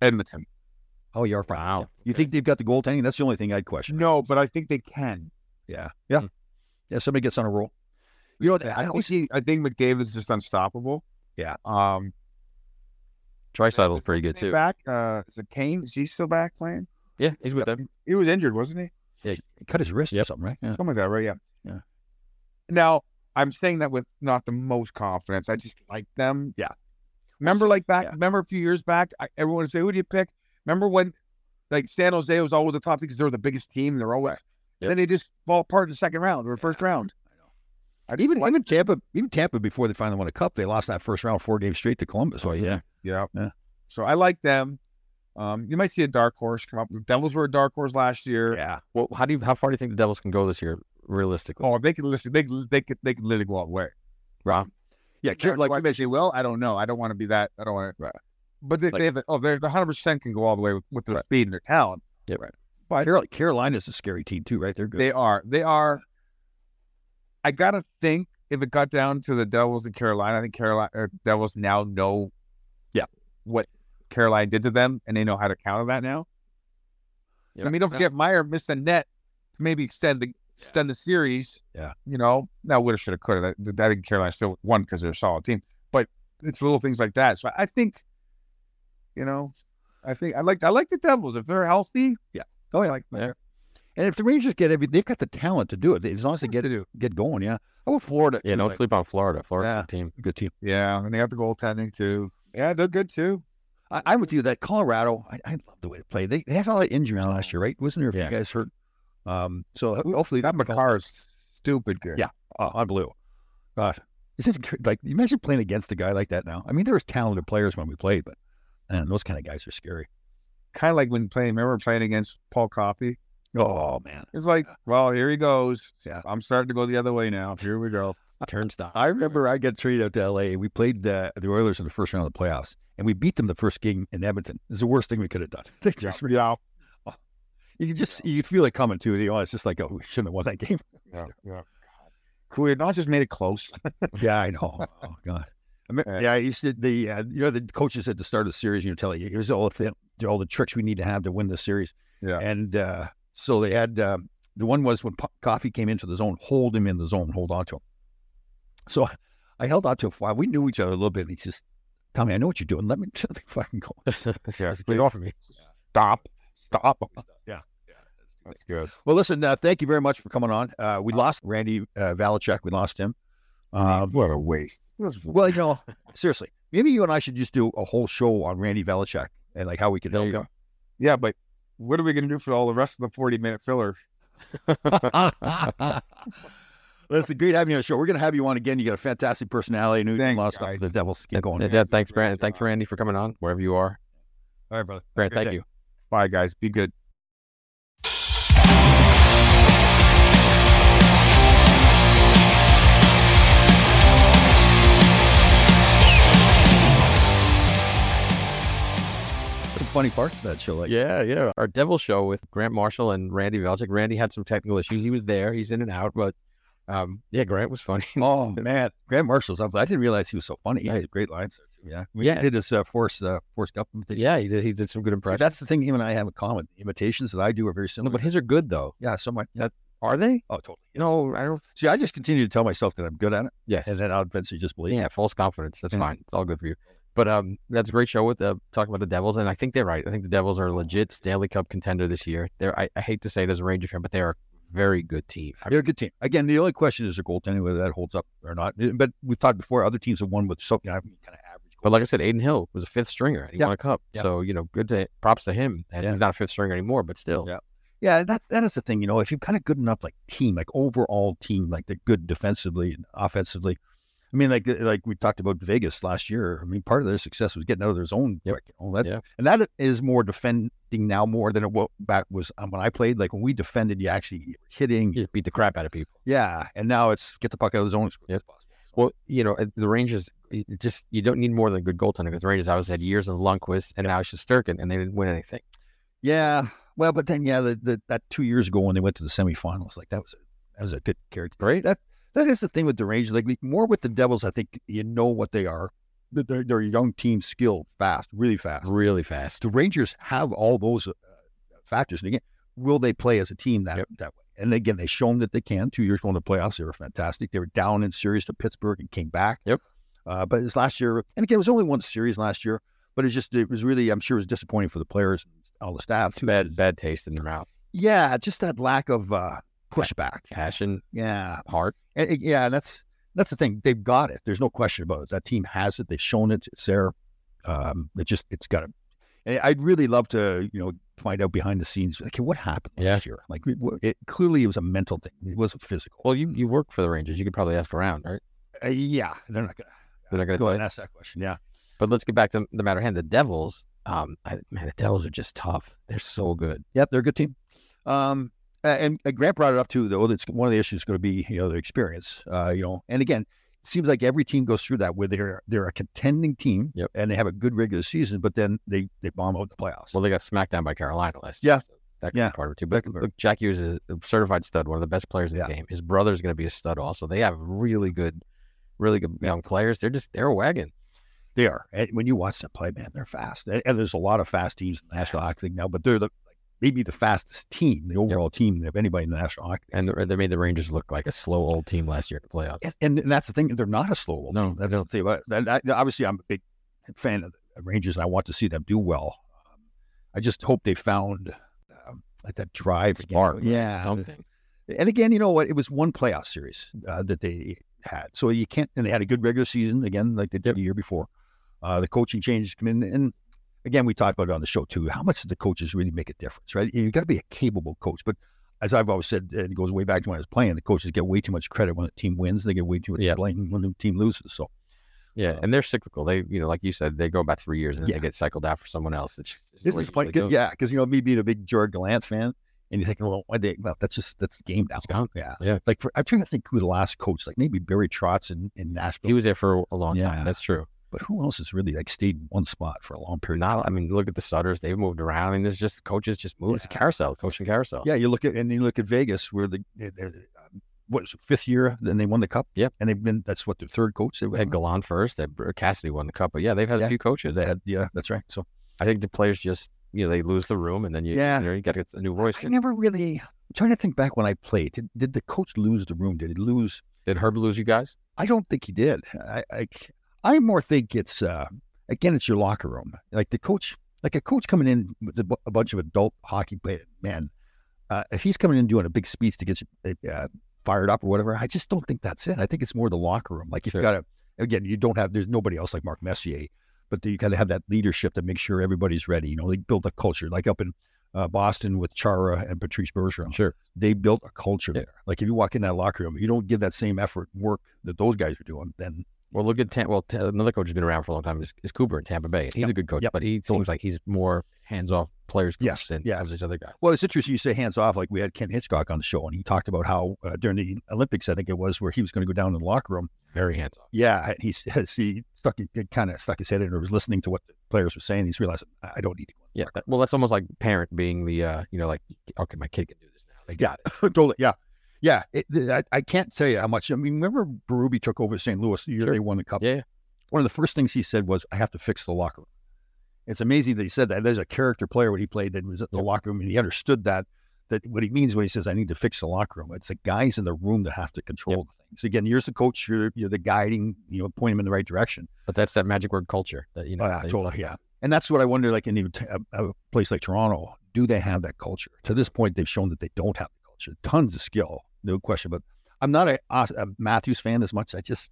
Edmonton. Oh, you're fine. Wow. You think they've got the goaltending? That's the only thing I'd question. No, but I think they can. Yeah. Yeah. Yeah. Somebody gets on a roll. You know, what, I I always think, I think McDavid's just unstoppable. Yeah. Um, Draisaitl's pretty good too. Back? Uh, is it Kane? Is he still back playing? Yeah, he's with them. He was injured, wasn't he? Yeah, he cut his wrist or something, right? Yeah. Something like that, right? Yeah. Yeah. Now, I'm saying that with not the most confidence. I just like them. Yeah. Remember, like back, Yeah. remember a few years back, I, everyone would say, "Who do you pick?" Remember when, like San Jose was always the top because they're the biggest team. They're always. Yep. Then they just fall apart in the second round or first round. I. Even even Tampa, even Tampa before they finally won a cup, they lost that first round four games straight to Columbus. Oh, yeah. Yeah. Yeah. So I like them. Um, you might see a dark horse come up. The Devils were a dark horse last year. Yeah. Well, how do you how far do you think the Devils can go this year, realistically? Oh, they could listen. They could- they could they could literally go all the way. Rob? Yeah. Car- like like we mentioned, well, I don't know. I don't want to be that. I don't want to. But they, Like- they have. Oh, they're the hundred percent can go all the way with, with their speed and their talent. Yeah. Right. Carol- Carolina's a scary team too, right? They're good. They are. They are. I gotta think if it got down to the Devils and Carolina, I think Carolina or Devils now know. Yeah. What Carolina did to them, and they know how to counter that now. I mean, don't forget Meier missed the net to maybe extend the extend the series. Yeah. You know, now woulda, shoulda, coulda. That, I think Carolina still won because they're a solid team, but it's little things like that. So I think, you know, I think I like I like the Devils if they're healthy. Yeah. Oh yeah. I like Yeah. And if the Rangers get every, they've got the talent to do it. As long as they get it, get going. Yeah. Oh, Florida. Yeah, too, don't like, sleep on Florida. Florida Yeah. team. good team. Yeah, and they have the goaltending too. Yeah, they're good too. I, I'm with you. That Colorado, I, I love the way they play. They, they had a lot of injury on last year, right? Wasn't there a few Yeah. guys hurt? Um, so hopefully That Makar is stupid good. Yeah. Oh, unbelievable. God, isn't it like you imagine playing against a guy like that now? I mean, there was talented players when we played, but man, those kind of guys are scary. kind of like when playing. Remember playing against Paul Coffey? Oh man, It's like, well, here he goes. Yeah. I'm starting to go the other way now. Here we go. Turnstile. I remember I got traded out to L.A. We played uh, the Oilers in the first round of the playoffs, and we beat them the first game in Edmonton. It's the worst thing we could have done. They just, Yeah, you could just you feel it coming too. You know, it's just like, oh, we shouldn't have won that game. yeah, yeah. God. Could we have not just made it close? yeah, I know. Oh God. I mean, Yeah. yeah, I used to the uh, you know the coaches at the start of the series, you know, telling you here's all the all the tricks we need to have to win the series. Yeah. And uh, so they had um, the one was when P- Coffey came into the zone, hold him in the zone, hold on to him. So I held on to him for a while. We knew each other a little bit. And he just, Tommy, I know what you're doing. Let me, let me fucking go. yeah, get off of me. Stop. Stop. Yeah. That's good. Well, listen, uh, thank you very much for coming on. Uh, we lost Randy uh, Velischek. We lost him. Um, what a waste. well, you know, seriously, maybe you and I should just do a whole show on Randy Velischek and like how we could help him. Yeah, but what are we going to do for all the rest of the 40 minute filler? Listen, great having you on the show. We're going to have you on again. You got a fantastic personality. New a Thanks, lot of stuff guys. for the Devils. Keep going. Yeah, thanks, Brandon. Thanks, Randy, for coming on wherever you are. All right, brother. Grant, thank good you. Bye, guys. Be good. Funny parts of that show. Like, Yeah, yeah. Our Devil show with Grant Marshall and Randy Velischek. Randy had some technical issues. He was there. He's in and out, but um, yeah, Grant was funny. Oh man, Grant Marshall's up. I didn't realize he was so funny. He has a great lines. Yeah, we Yeah. did his uh, force uh, Forrest Gump imitation. yeah, he did. He did some good See, impressions. that's the thing him and I have in common. The imitations that I do are very no, similar. but his are good though. yeah, so much. Yeah. Are they? Oh, totally. No, I don't. See, I just continue to tell myself that I'm good at it, Yes. and then I'll eventually just believe. Yeah, false confidence. That's Yeah. fine. It's all good for you. But um, that's a great show with uh, talking about the Devils, and I think they're right. I think the Devils are a legit Stanley Cup contender this year. They're I, I hate to say it as a Ranger fan, but they are a very good team. I- They're a good team. Again, the only question is their goaltending, whether that holds up or not. But we've talked before, other teams have won with something I mean, kind of average. But like I said, Adin Hill was a fifth stringer. and He Yeah. won a cup. Yeah. So you know, good to props to him. And Yeah. he's not a fifth stringer anymore, but still. Yeah. Yeah, that that is the thing. You know, if you've kind of good enough like team, like overall team, like they're good defensively and offensively. I mean, like like we talked about Vegas last year. I mean, part of their success was getting out of their zone. Yep. quick, you know, that, Yeah. And that is more defending now more than it was back was um, when I played. Like when we defended, you actually hitting. You just beat the crap out of people. Yeah, and now it's get the puck out of the zone as quick Yep. as possible. Well, you know, uh, the Rangers it just you don't need more than a good goaltender because the Rangers always had years of Lundqvist and now it's Sturkin and they didn't win anything. Yeah, well, but then yeah, the, the, that two years ago when they went to the semifinals, like that was a, that was a good character. Great. That that is the thing with the Rangers. Like more with the Devils, I think you know what they are. They're, they're a young team, skilled, fast, really fast. Really fast. The Rangers have all those uh, factors. And again, will they play as a team that Yep. that way? And again, they've shown that they can. Two years going to playoffs, they were fantastic. They were down in series to Pittsburgh and came back. Yep. Uh, but this last year, and again, it was only one series last year, but it's just it was really, I'm sure, it was disappointing for the players and all the staff. Too bad bad taste in their mouth. Yeah, just that lack of uh, pushback. Passion, Yeah, heart. and, yeah, and that's that's the thing. They've got it. There's no question about it. That team has it. They've shown it. It's there. Um, it just it's got to. And I'd really love to, you know, find out behind the scenes. Like, what happened Yeah. last year? Like, it, it clearly it was a mental thing. It wasn't physical. Well, you you work for the Rangers. You could probably ask around, right? Uh, yeah, they're not gonna. They're not gonna go ahead and ask that question. Yeah, But let's get back to the matter at hand. The Devils, um, I, man, the Devils are just tough. They're so good. yep, they're a good team. Um, uh, and uh, Grant brought it up too, though. That's one of the issues going to be, you know, their experience. Uh, you know, and again, it seems like every team goes through that where they're they're a contending team, Yep. and they have a good regular season, but then they they bomb out in the playoffs. Well, they got smacked down by Carolina last Yeah. year. so that could Yeah. be part of it too. But look, Jack Hughes is a certified stud, one of the best players in Yeah. the game. His brother's going to be a stud also. They have really good, really good young players. They're just they're a wagon. They are. And when you watch them play, man, they're fast. And, and there's a lot of fast teams in the National Hockey League now, but they're the, maybe the fastest team, the overall team of anybody in the National Hockey. And they- they made the Rangers look like a slow old team last year in the playoffs. And, and, and that's the thing; they're not a slow old No. team. That's the thing obviously, I'm a big fan of the Rangers, and I want to see them do well. Um, I just hope they found um, like that drive. Spark, yeah, something. And again, you know what? It was one playoff series uh, that they had, so you can't. And they had a good regular season again, like they did the year before. Uh, the coaching changes come in, and again, we talked about it on the show too. How much do the coaches really make a difference, right? You got to be a capable coach, but as I've always said, and it goes way back to when I was playing. The coaches get way too much credit when the team wins; they get way too much Yeah. blame when the team loses. So Yeah, uh and they're cyclical. They, you know, like you said, they go about three years and then Yeah. they get cycled out for someone else. It's just, it's this is funny, 'cause- yeah, because you know me being a big George Gallant fan, and you're thinking, well, why they? Well, that's just that's the game now. It's gone. Yeah, Yeah. Like for, I'm trying to think who the last coach, like maybe Barry Trotz in, in Nashville. He was there for a long Yeah. time. That's true. But who else has really like stayed in one spot for a long period? Not, I mean, look at the Sutters. They've moved around. I mean, there's just coaches just move. It's a carousel, coaching carousel. Yeah, you look at and you look at Vegas, where the they're, they're, um, what is it, fifth year, then they won the cup. Yep. and they've been that's what their third coach. They had Gallant first. They Cassidy won the cup, but yeah, they've had Yeah. a few coaches. They had yeah, that's right. So I think the players just, you know, they lose the room, and then you, Yeah. you, know, you got to get a new voice. I never really. I'm trying to think back when I played. Did, did the coach lose the room? Did he lose? Did Herb lose you guys? I don't think he did. I I, I more think it's uh, again it's your locker room. Like the coach, like a coach coming in with a, a bunch of adult hockey players, man. Uh, if he's coming in doing a big speech to get you uh, fired up or whatever, I just don't think that's it. I think it's more the locker room. Like you've Sure. got to again, you don't have. There's nobody else like Mark Messier, but you got to have that leadership to make sure everybody's ready. You know, they build a culture like up in. Uh, Boston with Chara and Patrice Bergeron Sure. they built a culture Yeah. there. Like if you walk in that locker room, you don't give that same effort work that those guys are doing, then Well, look at Tam- well, t- another coach who's been around for a long time is, is Cooper in Tampa Bay. He's Yep. a good coach, Yep. but he seems like he's more hands-off players coach Yes. than Yeah. these other guys. well, it's interesting you say hands off. Like we had Ken Hitchcock on the show, and he talked about how uh, during the Olympics, I think it was, where he was going to go down in the locker room. Very hands-off. Yeah, and he says he stuck, he kind of stuck his head in, or was listening to what the players were saying. He's realized I don't need to. Yeah. that- well, that's almost like parent being the, uh, you know, like, okay, my kid can do this now. They got it. totally. Yeah. Yeah. It, I, I can't tell you how much. I mean, remember Berube took over St. Louis the year Sure. they won the cup? Yeah. One of the first things he said was, I have to fix the locker room. It's amazing that he said that. There's a character player when he played that was at the Yep. locker room and he understood that, that what he means when he says, I need to fix the locker room. It's the guys in the room that have to control the things. Again, you're the coach, you're, you're the guiding, you know, point him in the right direction. But that's that magic word culture that, you know, Oh, totally. Yeah. And that's what I wonder, like in a, a place like Toronto, do they have that culture? To this point, they've shown that they don't have the culture. Tons of skill, no question. But I'm not a, a Matthews fan as much. I just,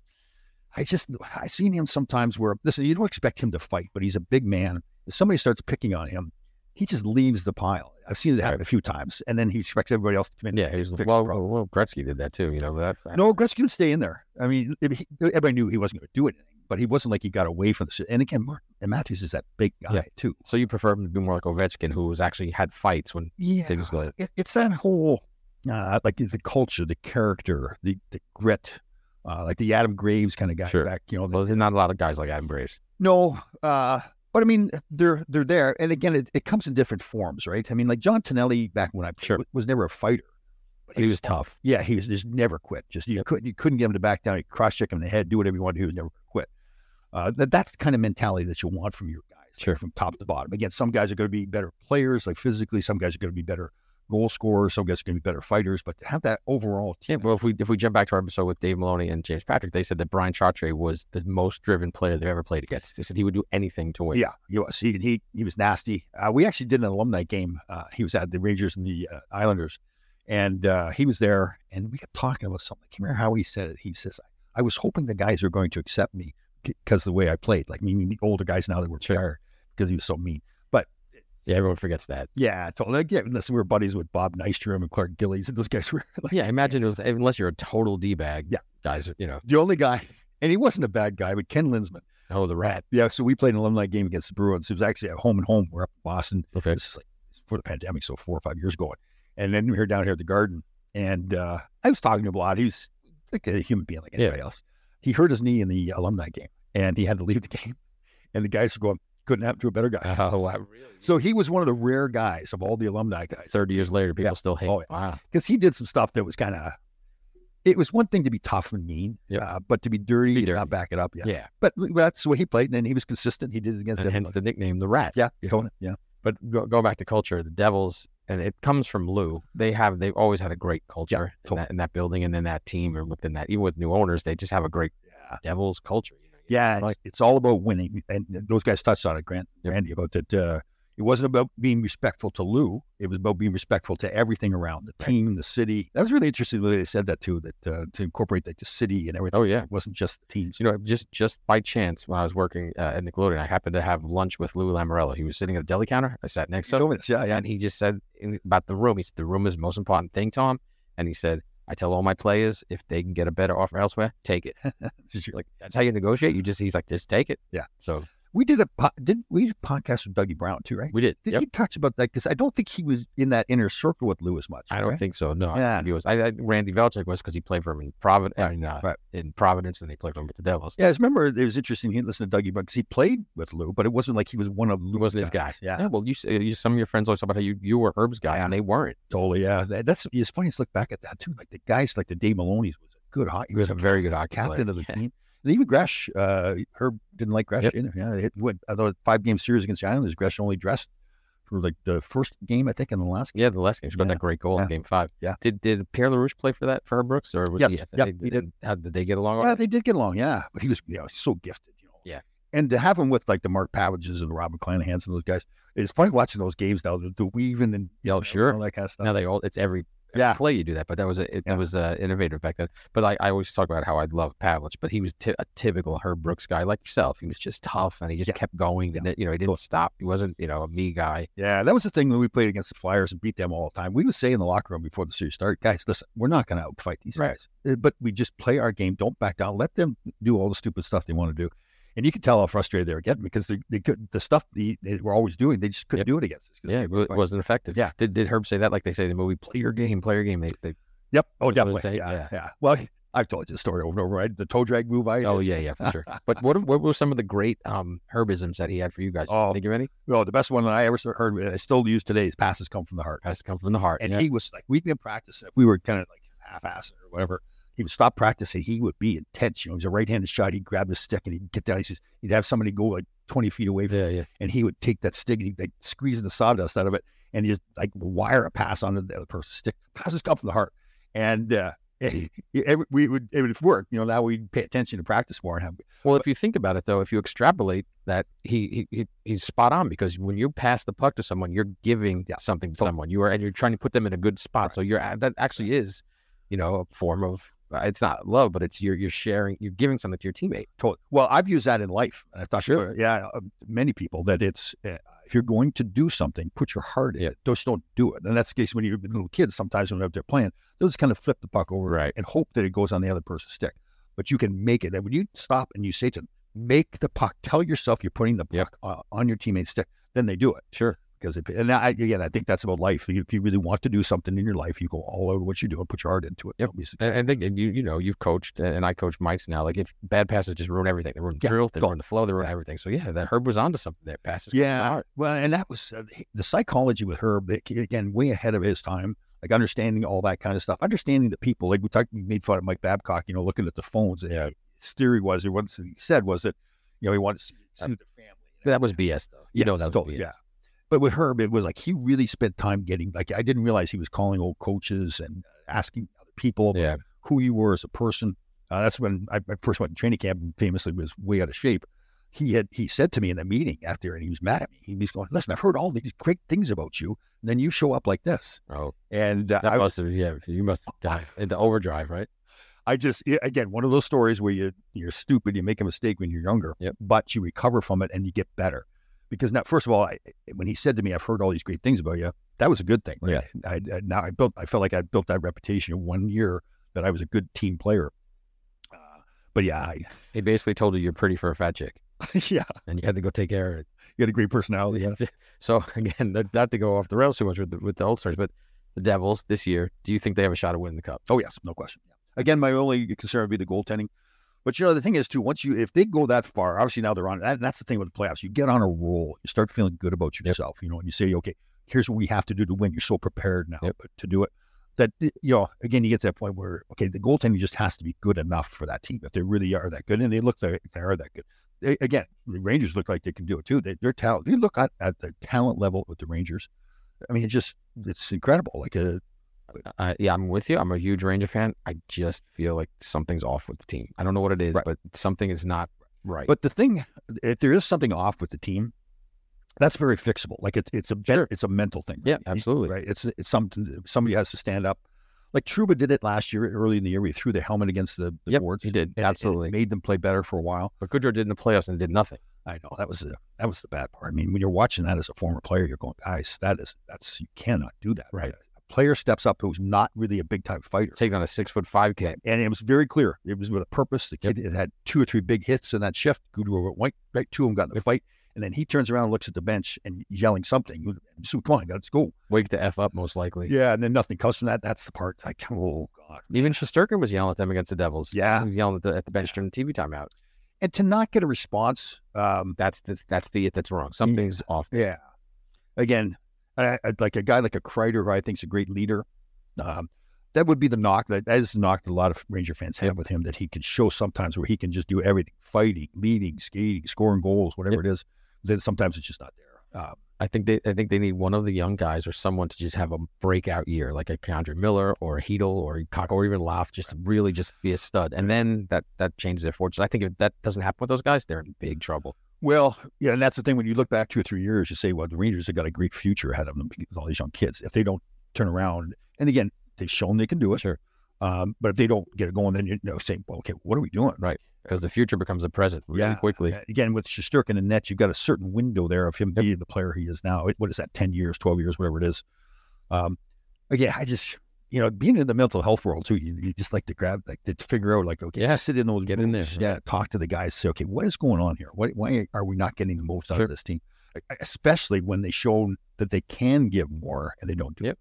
I just, I seen him sometimes where, listen, you don't expect him to fight, but he's a big man. If somebody starts picking on him, he just leaves the pile. I've seen it happen a few times, and then he expects everybody else to come in. Yeah, he's well, well, Gretzky did that too. You know that. No, Gretzky would stay in there. I mean, he, everybody knew he wasn't going to do anything, but he wasn't like he got away from the. And again, Mark and Matthews is that big guy Yeah. too. So you prefer him to be more like Ovechkin, who was actually had fights when Yeah, things go. it, it's that whole uh, like the culture, the character, the the grit, uh, like the Adam Graves kind of guys Sure. back. You know, the- Well, there's not a lot of guys like Adam Graves. No, uh, but I mean, they're they're there, and again, it, it comes in different forms, right? I mean, like John Tonelli back when I Sure. was, was never a fighter. But He was tough. Yeah, he was just never quit. Just you couldn't you couldn't get him to back down. You cross check him in the head, do whatever you want to do. He was never quit. Uh, that, that's the kind of mentality that you want from your guys, like, Sure. from top to bottom. Again, some guys are going to be better players, like physically. Some guys are going to be better goal scorers. Some guys are going to be better fighters. But to have that overall, Yeah, team, well, if we if we jump back to our episode with Dave Maloney and James Patrick, they said that Brian Chartre was the most driven player they've ever played against. They said he would do anything to win. Yeah, he was. He he, he was nasty. Uh, we actually did an alumni game. Uh, he was at the Rangers and the uh, Islanders, and uh, he was there. And we kept talking about something. I can't remember how he said it. He says, "I was hoping the guys were going to accept me because the way I played. Like meaning the older guys now that were Sure. retired because he was so mean." Yeah, everyone forgets that. yeah, totally. like yeah, unless we were buddies with Bob Nystrom and Clark Gillies, and those guys were like Yeah, imagine if, unless you're a total d bag. Yeah. guys, you know, the only guy. And he wasn't a bad guy, but Ken Linseman. oh the rat. Yeah, so we played an alumni game against the Bruins. It was actually at home and home. We're up in Boston. Okay. This is like before the pandemic, so four or five years ago. And then we were down here at the Garden, and uh, I was talking to him a lot. He was like a human being, like Yeah. anybody else. He hurt his knee in the alumni game, and he had to leave the game. And the guys were going, "Couldn't happen to a better guy." Oh, wow. really? So he was one of the rare guys of all the alumni guys, Thirty years later, people Yeah. still hate. Oh, yeah. Wow. because he did some stuff that was kind of. It was one thing to be tough and mean, Yep. uh, but to be dirty, Be and dirty. not back it up. Yeah, Yeah, but that's the way he played, and then he was consistent. He did it against and hence the nickname, the rat. Yeah, you know? Yeah. But go, go back to culture, the Devils, and it comes from Lou. They have they've always had a great culture in, totally. that, in that building and in that team, and within that. Even with new owners, they just have a great Devils culture. you know? Yeah, Like- it's, it's all about winning, and those guys touched on it, Grant, Yep. Randy, about that. Uh, it wasn't about being respectful to Lou; it was about being respectful to everything around the team, the city. That was really interesting the way they said that too. That uh, to incorporate like the city and everything. Oh yeah. It wasn't just the teams. You know, just just by chance, when I was working uh, at Nickelodeon, I happened to have lunch with Lou Lamoriello. He was sitting at a deli counter. I sat next to him, this, yeah, yeah. and he just said about the room. He said the room is the most important thing, Tom. And he said, I tell all my players if they can get a better offer elsewhere, take it. like that's how you negotiate. You just he's like, just take it. Yeah. So We did a po- did we did podcast with Dougie Brown too, right? we did. Did Yep. he touch about that? Because I don't think he was in that inner circle with Lou as much. I don't right? think so. No, Yeah. he was. I, I Randy Velischek was because he played for him in Providence, in, uh, right. in Providence, and he played for him with the Devils. Yeah, I remember it was interesting. He listened to Dougie Brown because he played with Lou, but it wasn't like he was one of Lou's wasn't his guys. Yeah, Yeah. Well, you, you some of your friends always talk about how you, you were Herb's guy, and they weren't. Totally, yeah. That- That's it's funny to look back at that too. Like the guys like the Dave Maloney's was a good hockey. He was a very good hockey captain player. of the Yeah. team. And even Gresh, uh, Herb didn't like Gresh Yep. either. Yeah, it went although five game series against the Islanders. Gresh only dressed for like the first game, I think, and the last game. Yeah, the last game. She got Yeah. that great goal Yeah. in Game Five. Yeah. Did did Pierre Larouche play for that for Brooks, or was Yes. he? Yep, they, he did. How did they get along? Yeah, they did get along. Yeah, but he was, you know, he's so gifted. You know. Yeah. And to have him with like the Mark Pavelichs and the Rob McClanahans and those guys, it's funny watching those games now. The, the weaving and Yeah, you know, sure. all that kind of stuff. Now they all it's every Yeah. play you do that, but that was a, it, Yeah. was uh, innovative back then. But I, I always talk about how I love Pavelich, but he was ty- a typical Herb Brooks guy like yourself. He was just tough and he just Yeah. kept going. And, you know, he didn't stop. He wasn't you know a me guy. Yeah, that was the thing when we played against the Flyers and beat them all the time. We would say in the locker room before the series started, guys, listen, we're not going to outfight these Right. guys, Uh, but we just play our game. Don't back down. Let them do all the stupid stuff they want to do. And you can tell how frustrated they were getting because they, they could, the stuff they, they were always doing, they just couldn't Yep. do it against us. Yeah, it were wa- fighting. wasn't effective. Yeah. Did did Herb say that like they say in the movie? Play your game, play your game. They, they Yep. Oh, definitely. Yeah, yeah. yeah. Well, I've told you the story over and over, right? The toe drag move I oh did. yeah yeah for sure. But what what were some of the great um Herbisms that he had for you guys? Oh. think of any? Well, the best one that I ever heard, I still use today, is passes come from the heart. Has to come from the heart. And yeah. he was like, we'd been practicing. If we were kind of like half-assed or whatever, he would stop practicing. He would be intense. You know, he's a right-handed shot. He'd grab the stick and he'd get down. He says he'd have somebody go like 20 feet away from yeah him, yeah. and he would take that stick and he'd like squeeze the sawdust out of it and just like wire a pass onto the other person's stick. Passes come from the heart. And uh, every, we would, it would work. You know, now we pay attention to practice more and have Well, if you think about it, though, if you extrapolate that, he, he, he he's spot on because when you pass the puck to someone, you're giving Yeah. something to Totally. someone. You are, and you're trying to put them in a good spot. So you're that actually is, you know, a form of it's not love, but it's you're you're sharing, you're giving something to your teammate. Totally. Well, I've used that in life. And I've talked Sure. to yeah uh, many people that it's uh, if you're going to do something, put your heart in it. Just don't do it. And that's the case when you're little kids. Sometimes when they're out there playing, they'll just kind of flip the puck over Right. and hope that it goes on the other person's stick. But you can make it. And when you stop and you say to them, make the puck, tell yourself you're putting the puck uh, on your teammate's stick, then they do it. Sure. Because it, and I, again, I think that's about life. If you really want to do something in your life, you go all out of what you do and put your heart into it. Yep. You'll be successful. And, and think and you you know you've coached and I coach mics now. Like if bad passes just ruin everything, they ruin the Yeah, drill, they go. ruin the flow, they ruin everything. So yeah, that Herb was onto something there. Passes. come from the Yeah. Well, and that was uh, the psychology with Herb, again, way ahead of his time, like understanding all that kind of stuff, understanding the people. Like we talked, we made fun of Mike Babcock, you know, looking at the phones. Yeah. His theory was, or what he said was that, you know, he wanted to see, see the family. That was BS though. You know Yes, that was totally, BS. yeah. But with Herb, it was like he really spent time getting, like, I didn't realize he was calling old coaches and asking other people Yeah. who you were as a person. Uh, that's when I, I first went to training camp and famously was way out of shape. He had he said to me in the meeting after, and he was mad at me. He was going, "Listen, I've heard all these great things about you, and then you show up like this." Oh, And uh, that I, must have yeah. You must have into overdrive, right? I just again one of those stories where you you're stupid, you make a mistake when you're younger, Yep. but you recover from it and you get better. Because now, first of all, I, when he said to me, "I've heard all these great things about you," that was a good thing. Yeah. I, I now I built. I felt like I built that reputation in one year that I was a good team player. Uh, but yeah, I, He basically told you you're pretty for a fat chick, yeah, and you had to go take care of it. you had a great personality. Yeah. So again, not to go off the rails too much with the, with the old stars, but the Devils this year, do you think they have a shot at winning the cup? Oh yes, no question. Again, my only concern would be the goaltending. But you know, the thing is too, once you if they go that far, obviously now they're on that, that's the thing with the playoffs. You get on a roll, you start feeling good about yourself, you know, and you say, okay, here's what we have to do to win. You're so prepared now to do it. That you know, again, you get to that point where okay, the goaltending just has to be good enough for that team if they really are that good, and they look like they are that good. They, again, the Rangers look like they can do it too. They, they're talent. They look at, at the talent level with the Rangers. I mean, it just it's incredible. Like a Uh, yeah, I'm with you. I'm a huge Ranger fan. I just feel like something's off with the team. I don't know what it is, but something is not right. But the thing, if there is something off with the team, that's very fixable. Like it, it's a ben- it's a mental thing. Yeah, absolutely. Right. It's it's something somebody has to stand up. Like Trouba did it last year, early in the year. We threw the helmet against the, the Yep, boards. he did. and it- and Absolutely. made them play better for a while. But Goodrow did in the playoffs and did nothing. I know that was the that was the bad part. I mean, when you're watching that as a former player, you're going, guys, that is that's you cannot do that. Right. Player steps up who's not really a big time fighter. Taking on a six foot five kid. And it was very clear. It was with a purpose. The kid it had two or three big hits in that shift. Goodrow went right to him, got in the fight, and then he turns around, and looks at the bench, and yelling something. So come on, let's go. Wake the F up, most likely. Yeah, and then nothing comes from that. That's the part. Like, oh god. Even Shesterkin was yelling at them against the Devils. Yeah. He was yelling at the, at the bench during the TV timeout. And to not get a response, um, That's the that's the it that's wrong. Something's off. there. yeah. Again, I, I, like a guy like a Kreider, who I think is a great leader. Um, that would be the knock. That, that is the knock that a lot of Ranger fans have with him. That he can show sometimes where he can just do everything: fighting, leading, skating, scoring goals, whatever it is. Then sometimes it's just not there. Um, I think they I think they need one of the young guys or someone to just have a breakout year, like a K'Andre Miller or a Chytil or a Kakko or even Laugh, just to really just be a stud. And then that that changes their fortunes. I think if that doesn't happen with those guys, they're in big trouble. Well, yeah, and that's the thing. When you look back two or three years, you say, well, the Rangers have got a great future ahead of them because all these young kids. If they don't turn around, and again, they've shown they can do it. Sure. Um, but if they don't get it going, then you know, saying, well, okay, what are we doing? Right. Because the future becomes the present really Yeah. quickly. Again, with Shesterkin and Nets, you've got a certain window there of him being the player he is now. What is that, 10 years, 12 years, whatever it is. Um, again, I just, you know, being in the mental health world too, you, you just like to grab, like to figure out, like, okay, Yeah. sit in those, Get in there, Yeah. Talk to the guys, say, okay, what is going on here? Why, why are we not getting the most out Sure. of this team? Especially when they shown that they can give more and they don't do Yep. it.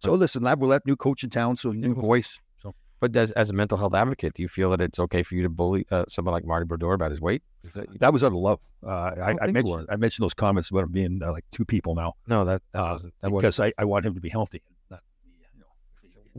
So listen, Lab, we'll let new coach in town, so new voice. So But as, as a mental health advocate, do you feel that it's okay for you to bully uh, someone like Marty Brodeur about his weight? Is that, that was out of love. Uh, I, don't I, mentioned. I mentioned those comments about him being uh, like two people now. no, that, that uh, wasn't. That wasn't because I, I want him to be healthy.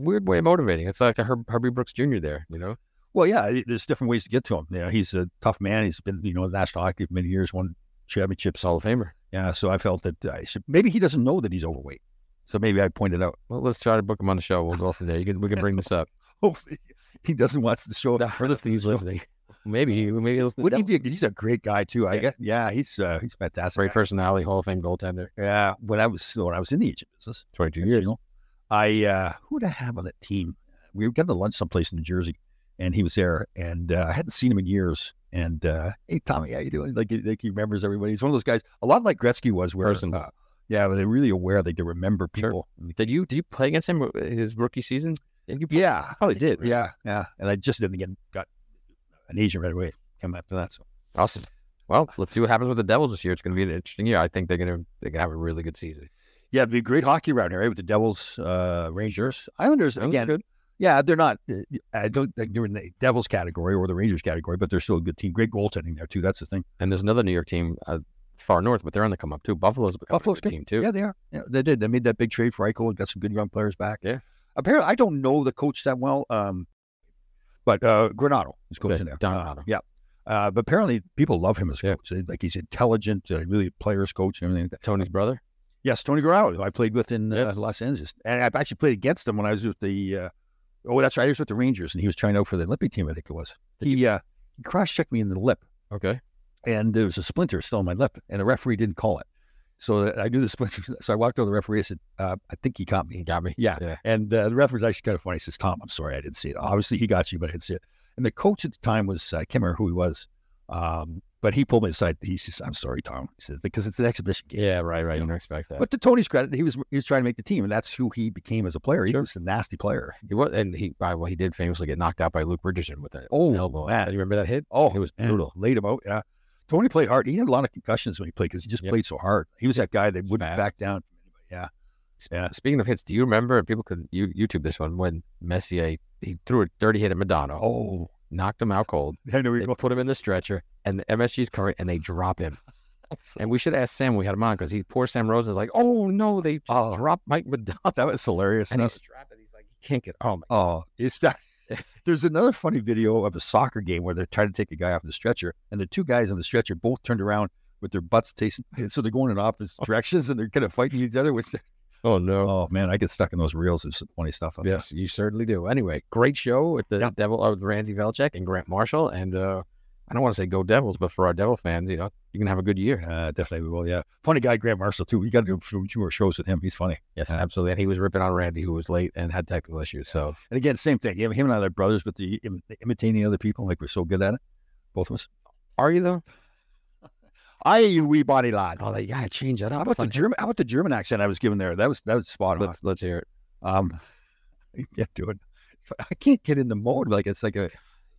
Not, you know. weird way of motivating. It's like a Herb, Herbie Brooks Jr. there, you know? Well, yeah, there's different ways to get to him. You know, he's a tough man. He's been, you know, in national hockey for many years, won championships. Hall of Famer. Yeah, so I felt that I should, maybe he doesn't know that he's overweight. So maybe I pointed out. Well, let's try to book him on the show. We'll go from there. You can, we can bring this up. Hopefully, he doesn't watch the show. No, if he's listening. Maybe he maybe listen Would he the be? He's a great guy too. I guess. Yeah, he's uh, he's fantastic. Great personality, Hall of Fame goaltender. Yeah, when I was when I was in the agent business, 22 years. you know, I uh, who did I have on that team? We were getting to lunch someplace in New Jersey, and he was there, and uh, I hadn't seen him in years. And uh, hey, Tommy, how you doing? Like, like he remembers everybody. He's one of those guys, a lot like Gretzky was, where Personal. uh, yeah, they're really aware. Like they remember people. Did you did you play against him uh, his rookie season? Yeah, you Yeah, probably did. right? yeah, yeah. And I just didn't get got an agent right away. Came after that. So Awesome. Well, let's see what happens with the Devils this year. It's going to be an interesting year. I think they're going to they're going to have a really good season. Yeah, it'd be great hockey around here right? with the Devils, uh, Rangers, Islanders. That Again, good. yeah, they're not. uh, I don't they're in the Devils category or the Rangers category, but they're still a good team. Great goaltending there too. That's the thing. And there's another New York team uh, far north, but they're on the come up too. Buffalo's Buffalo's a team too. Yeah, they are. Yeah, they did. They made that big trade for Eichel and got some good young players back. Yeah. Apparently, I don't know the coach that well, um, but uh, Granato is coaching there. Don Uh, yeah. Uh, but apparently, people love him as a Yeah. coach. Like he's intelligent, uh, really a players coach and everything. Like that. Tony's brother. Yes, Tony Granato, who I played with in uh, Los Angeles, and I've actually played against him when I was with the. Uh, oh, that's right, I was with the Rangers, and he was trying out for the Olympic team. I think it was. He uh, he cross checked me in the lip, Okay. and there was a splinter still on my lip, and the referee didn't call it. So I knew the splinter. So I walked over to the referee. I said, uh, "I think he caught me." He got me. Yeah. Yeah. And uh, the referee was actually kind of funny. He says, Tom, I'm sorry, I didn't see it. Obviously, he got you, but I didn't see it. And the coach at the time was, uh, I can't remember who he was, um, but he pulled me aside. He says, I'm sorry, Tom. He said, because it's an exhibition game. Yeah. Right. Right. You don't expect that. But to Tony's credit, he was he was trying to make the team, and that's who he became as a player. He Sure. was a nasty player. he was, and he well, he did famously get knocked out by Luke Richardson with an Oh, elbow. man. Do you remember that hit? Oh, it was brutal. Laid him out. Yeah. Tony played hard. He had a lot of concussions when he played because he just Yep. played so hard. He was that guy that wouldn't Fast. back down. Yeah. Yeah. Speaking of hits, do you remember? and People could you, YouTube this one when Messier he threw a dirty hit at Modano, Oh, knocked him out cold. I know They put him in the stretcher, and the MSG's covering, and they drop him. And we should ask Sam we had him on because he poor Sam Rosen was like, "Oh no, they Oh. dropped Mike Modano." that was hilarious. and he's strapped, and he's like, he can't get. Oh my! Oh, it's that. There's another funny video of a soccer game where they're trying to take a guy off the stretcher, and the two guys on the stretcher both turned around with their butts tasting, so they're going in opposite directions and they're kind of fighting each other. Which, Oh no! oh man, I get stuck in those reels. There's some funny stuff. up there. Yes, you certainly do. Anyway, great show with the Yeah. Devil of Randy Velischek and Grant Marshall, and uh, I don't want to say go Devils, but for our Devil fans, you know, you can have a good year. Uh, definitely we will. Yeah, funny guy, Grant Marshall too. We got to do few more shows with him. He's funny. Yes, Yeah. absolutely. And he was ripping on Randy, who was late and had technical issues. So And again, same thing. Him, him and I are brothers, but the im- imitating other people, like we're so good at it, both of us. are you though? I you wee body lad. Oh, they gotta change that How up. about the German? How about the German accent I was given there? That was that was spot on. Let's, let's hear it. Um, yeah, dude, I can't get in the mode. Like it's like a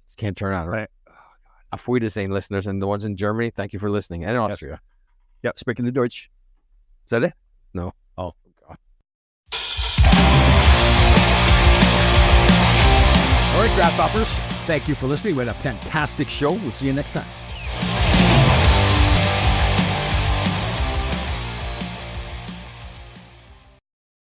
Just can't turn on, right? right. Auf Wiedersehen, listeners, and the ones in Germany, thank you for listening. And Austria. Yeah, speaking the Deutsch. Is that it? No. Oh. God. All right, grasshoppers. Thank you for listening. We had a fantastic show. We'll see you next time.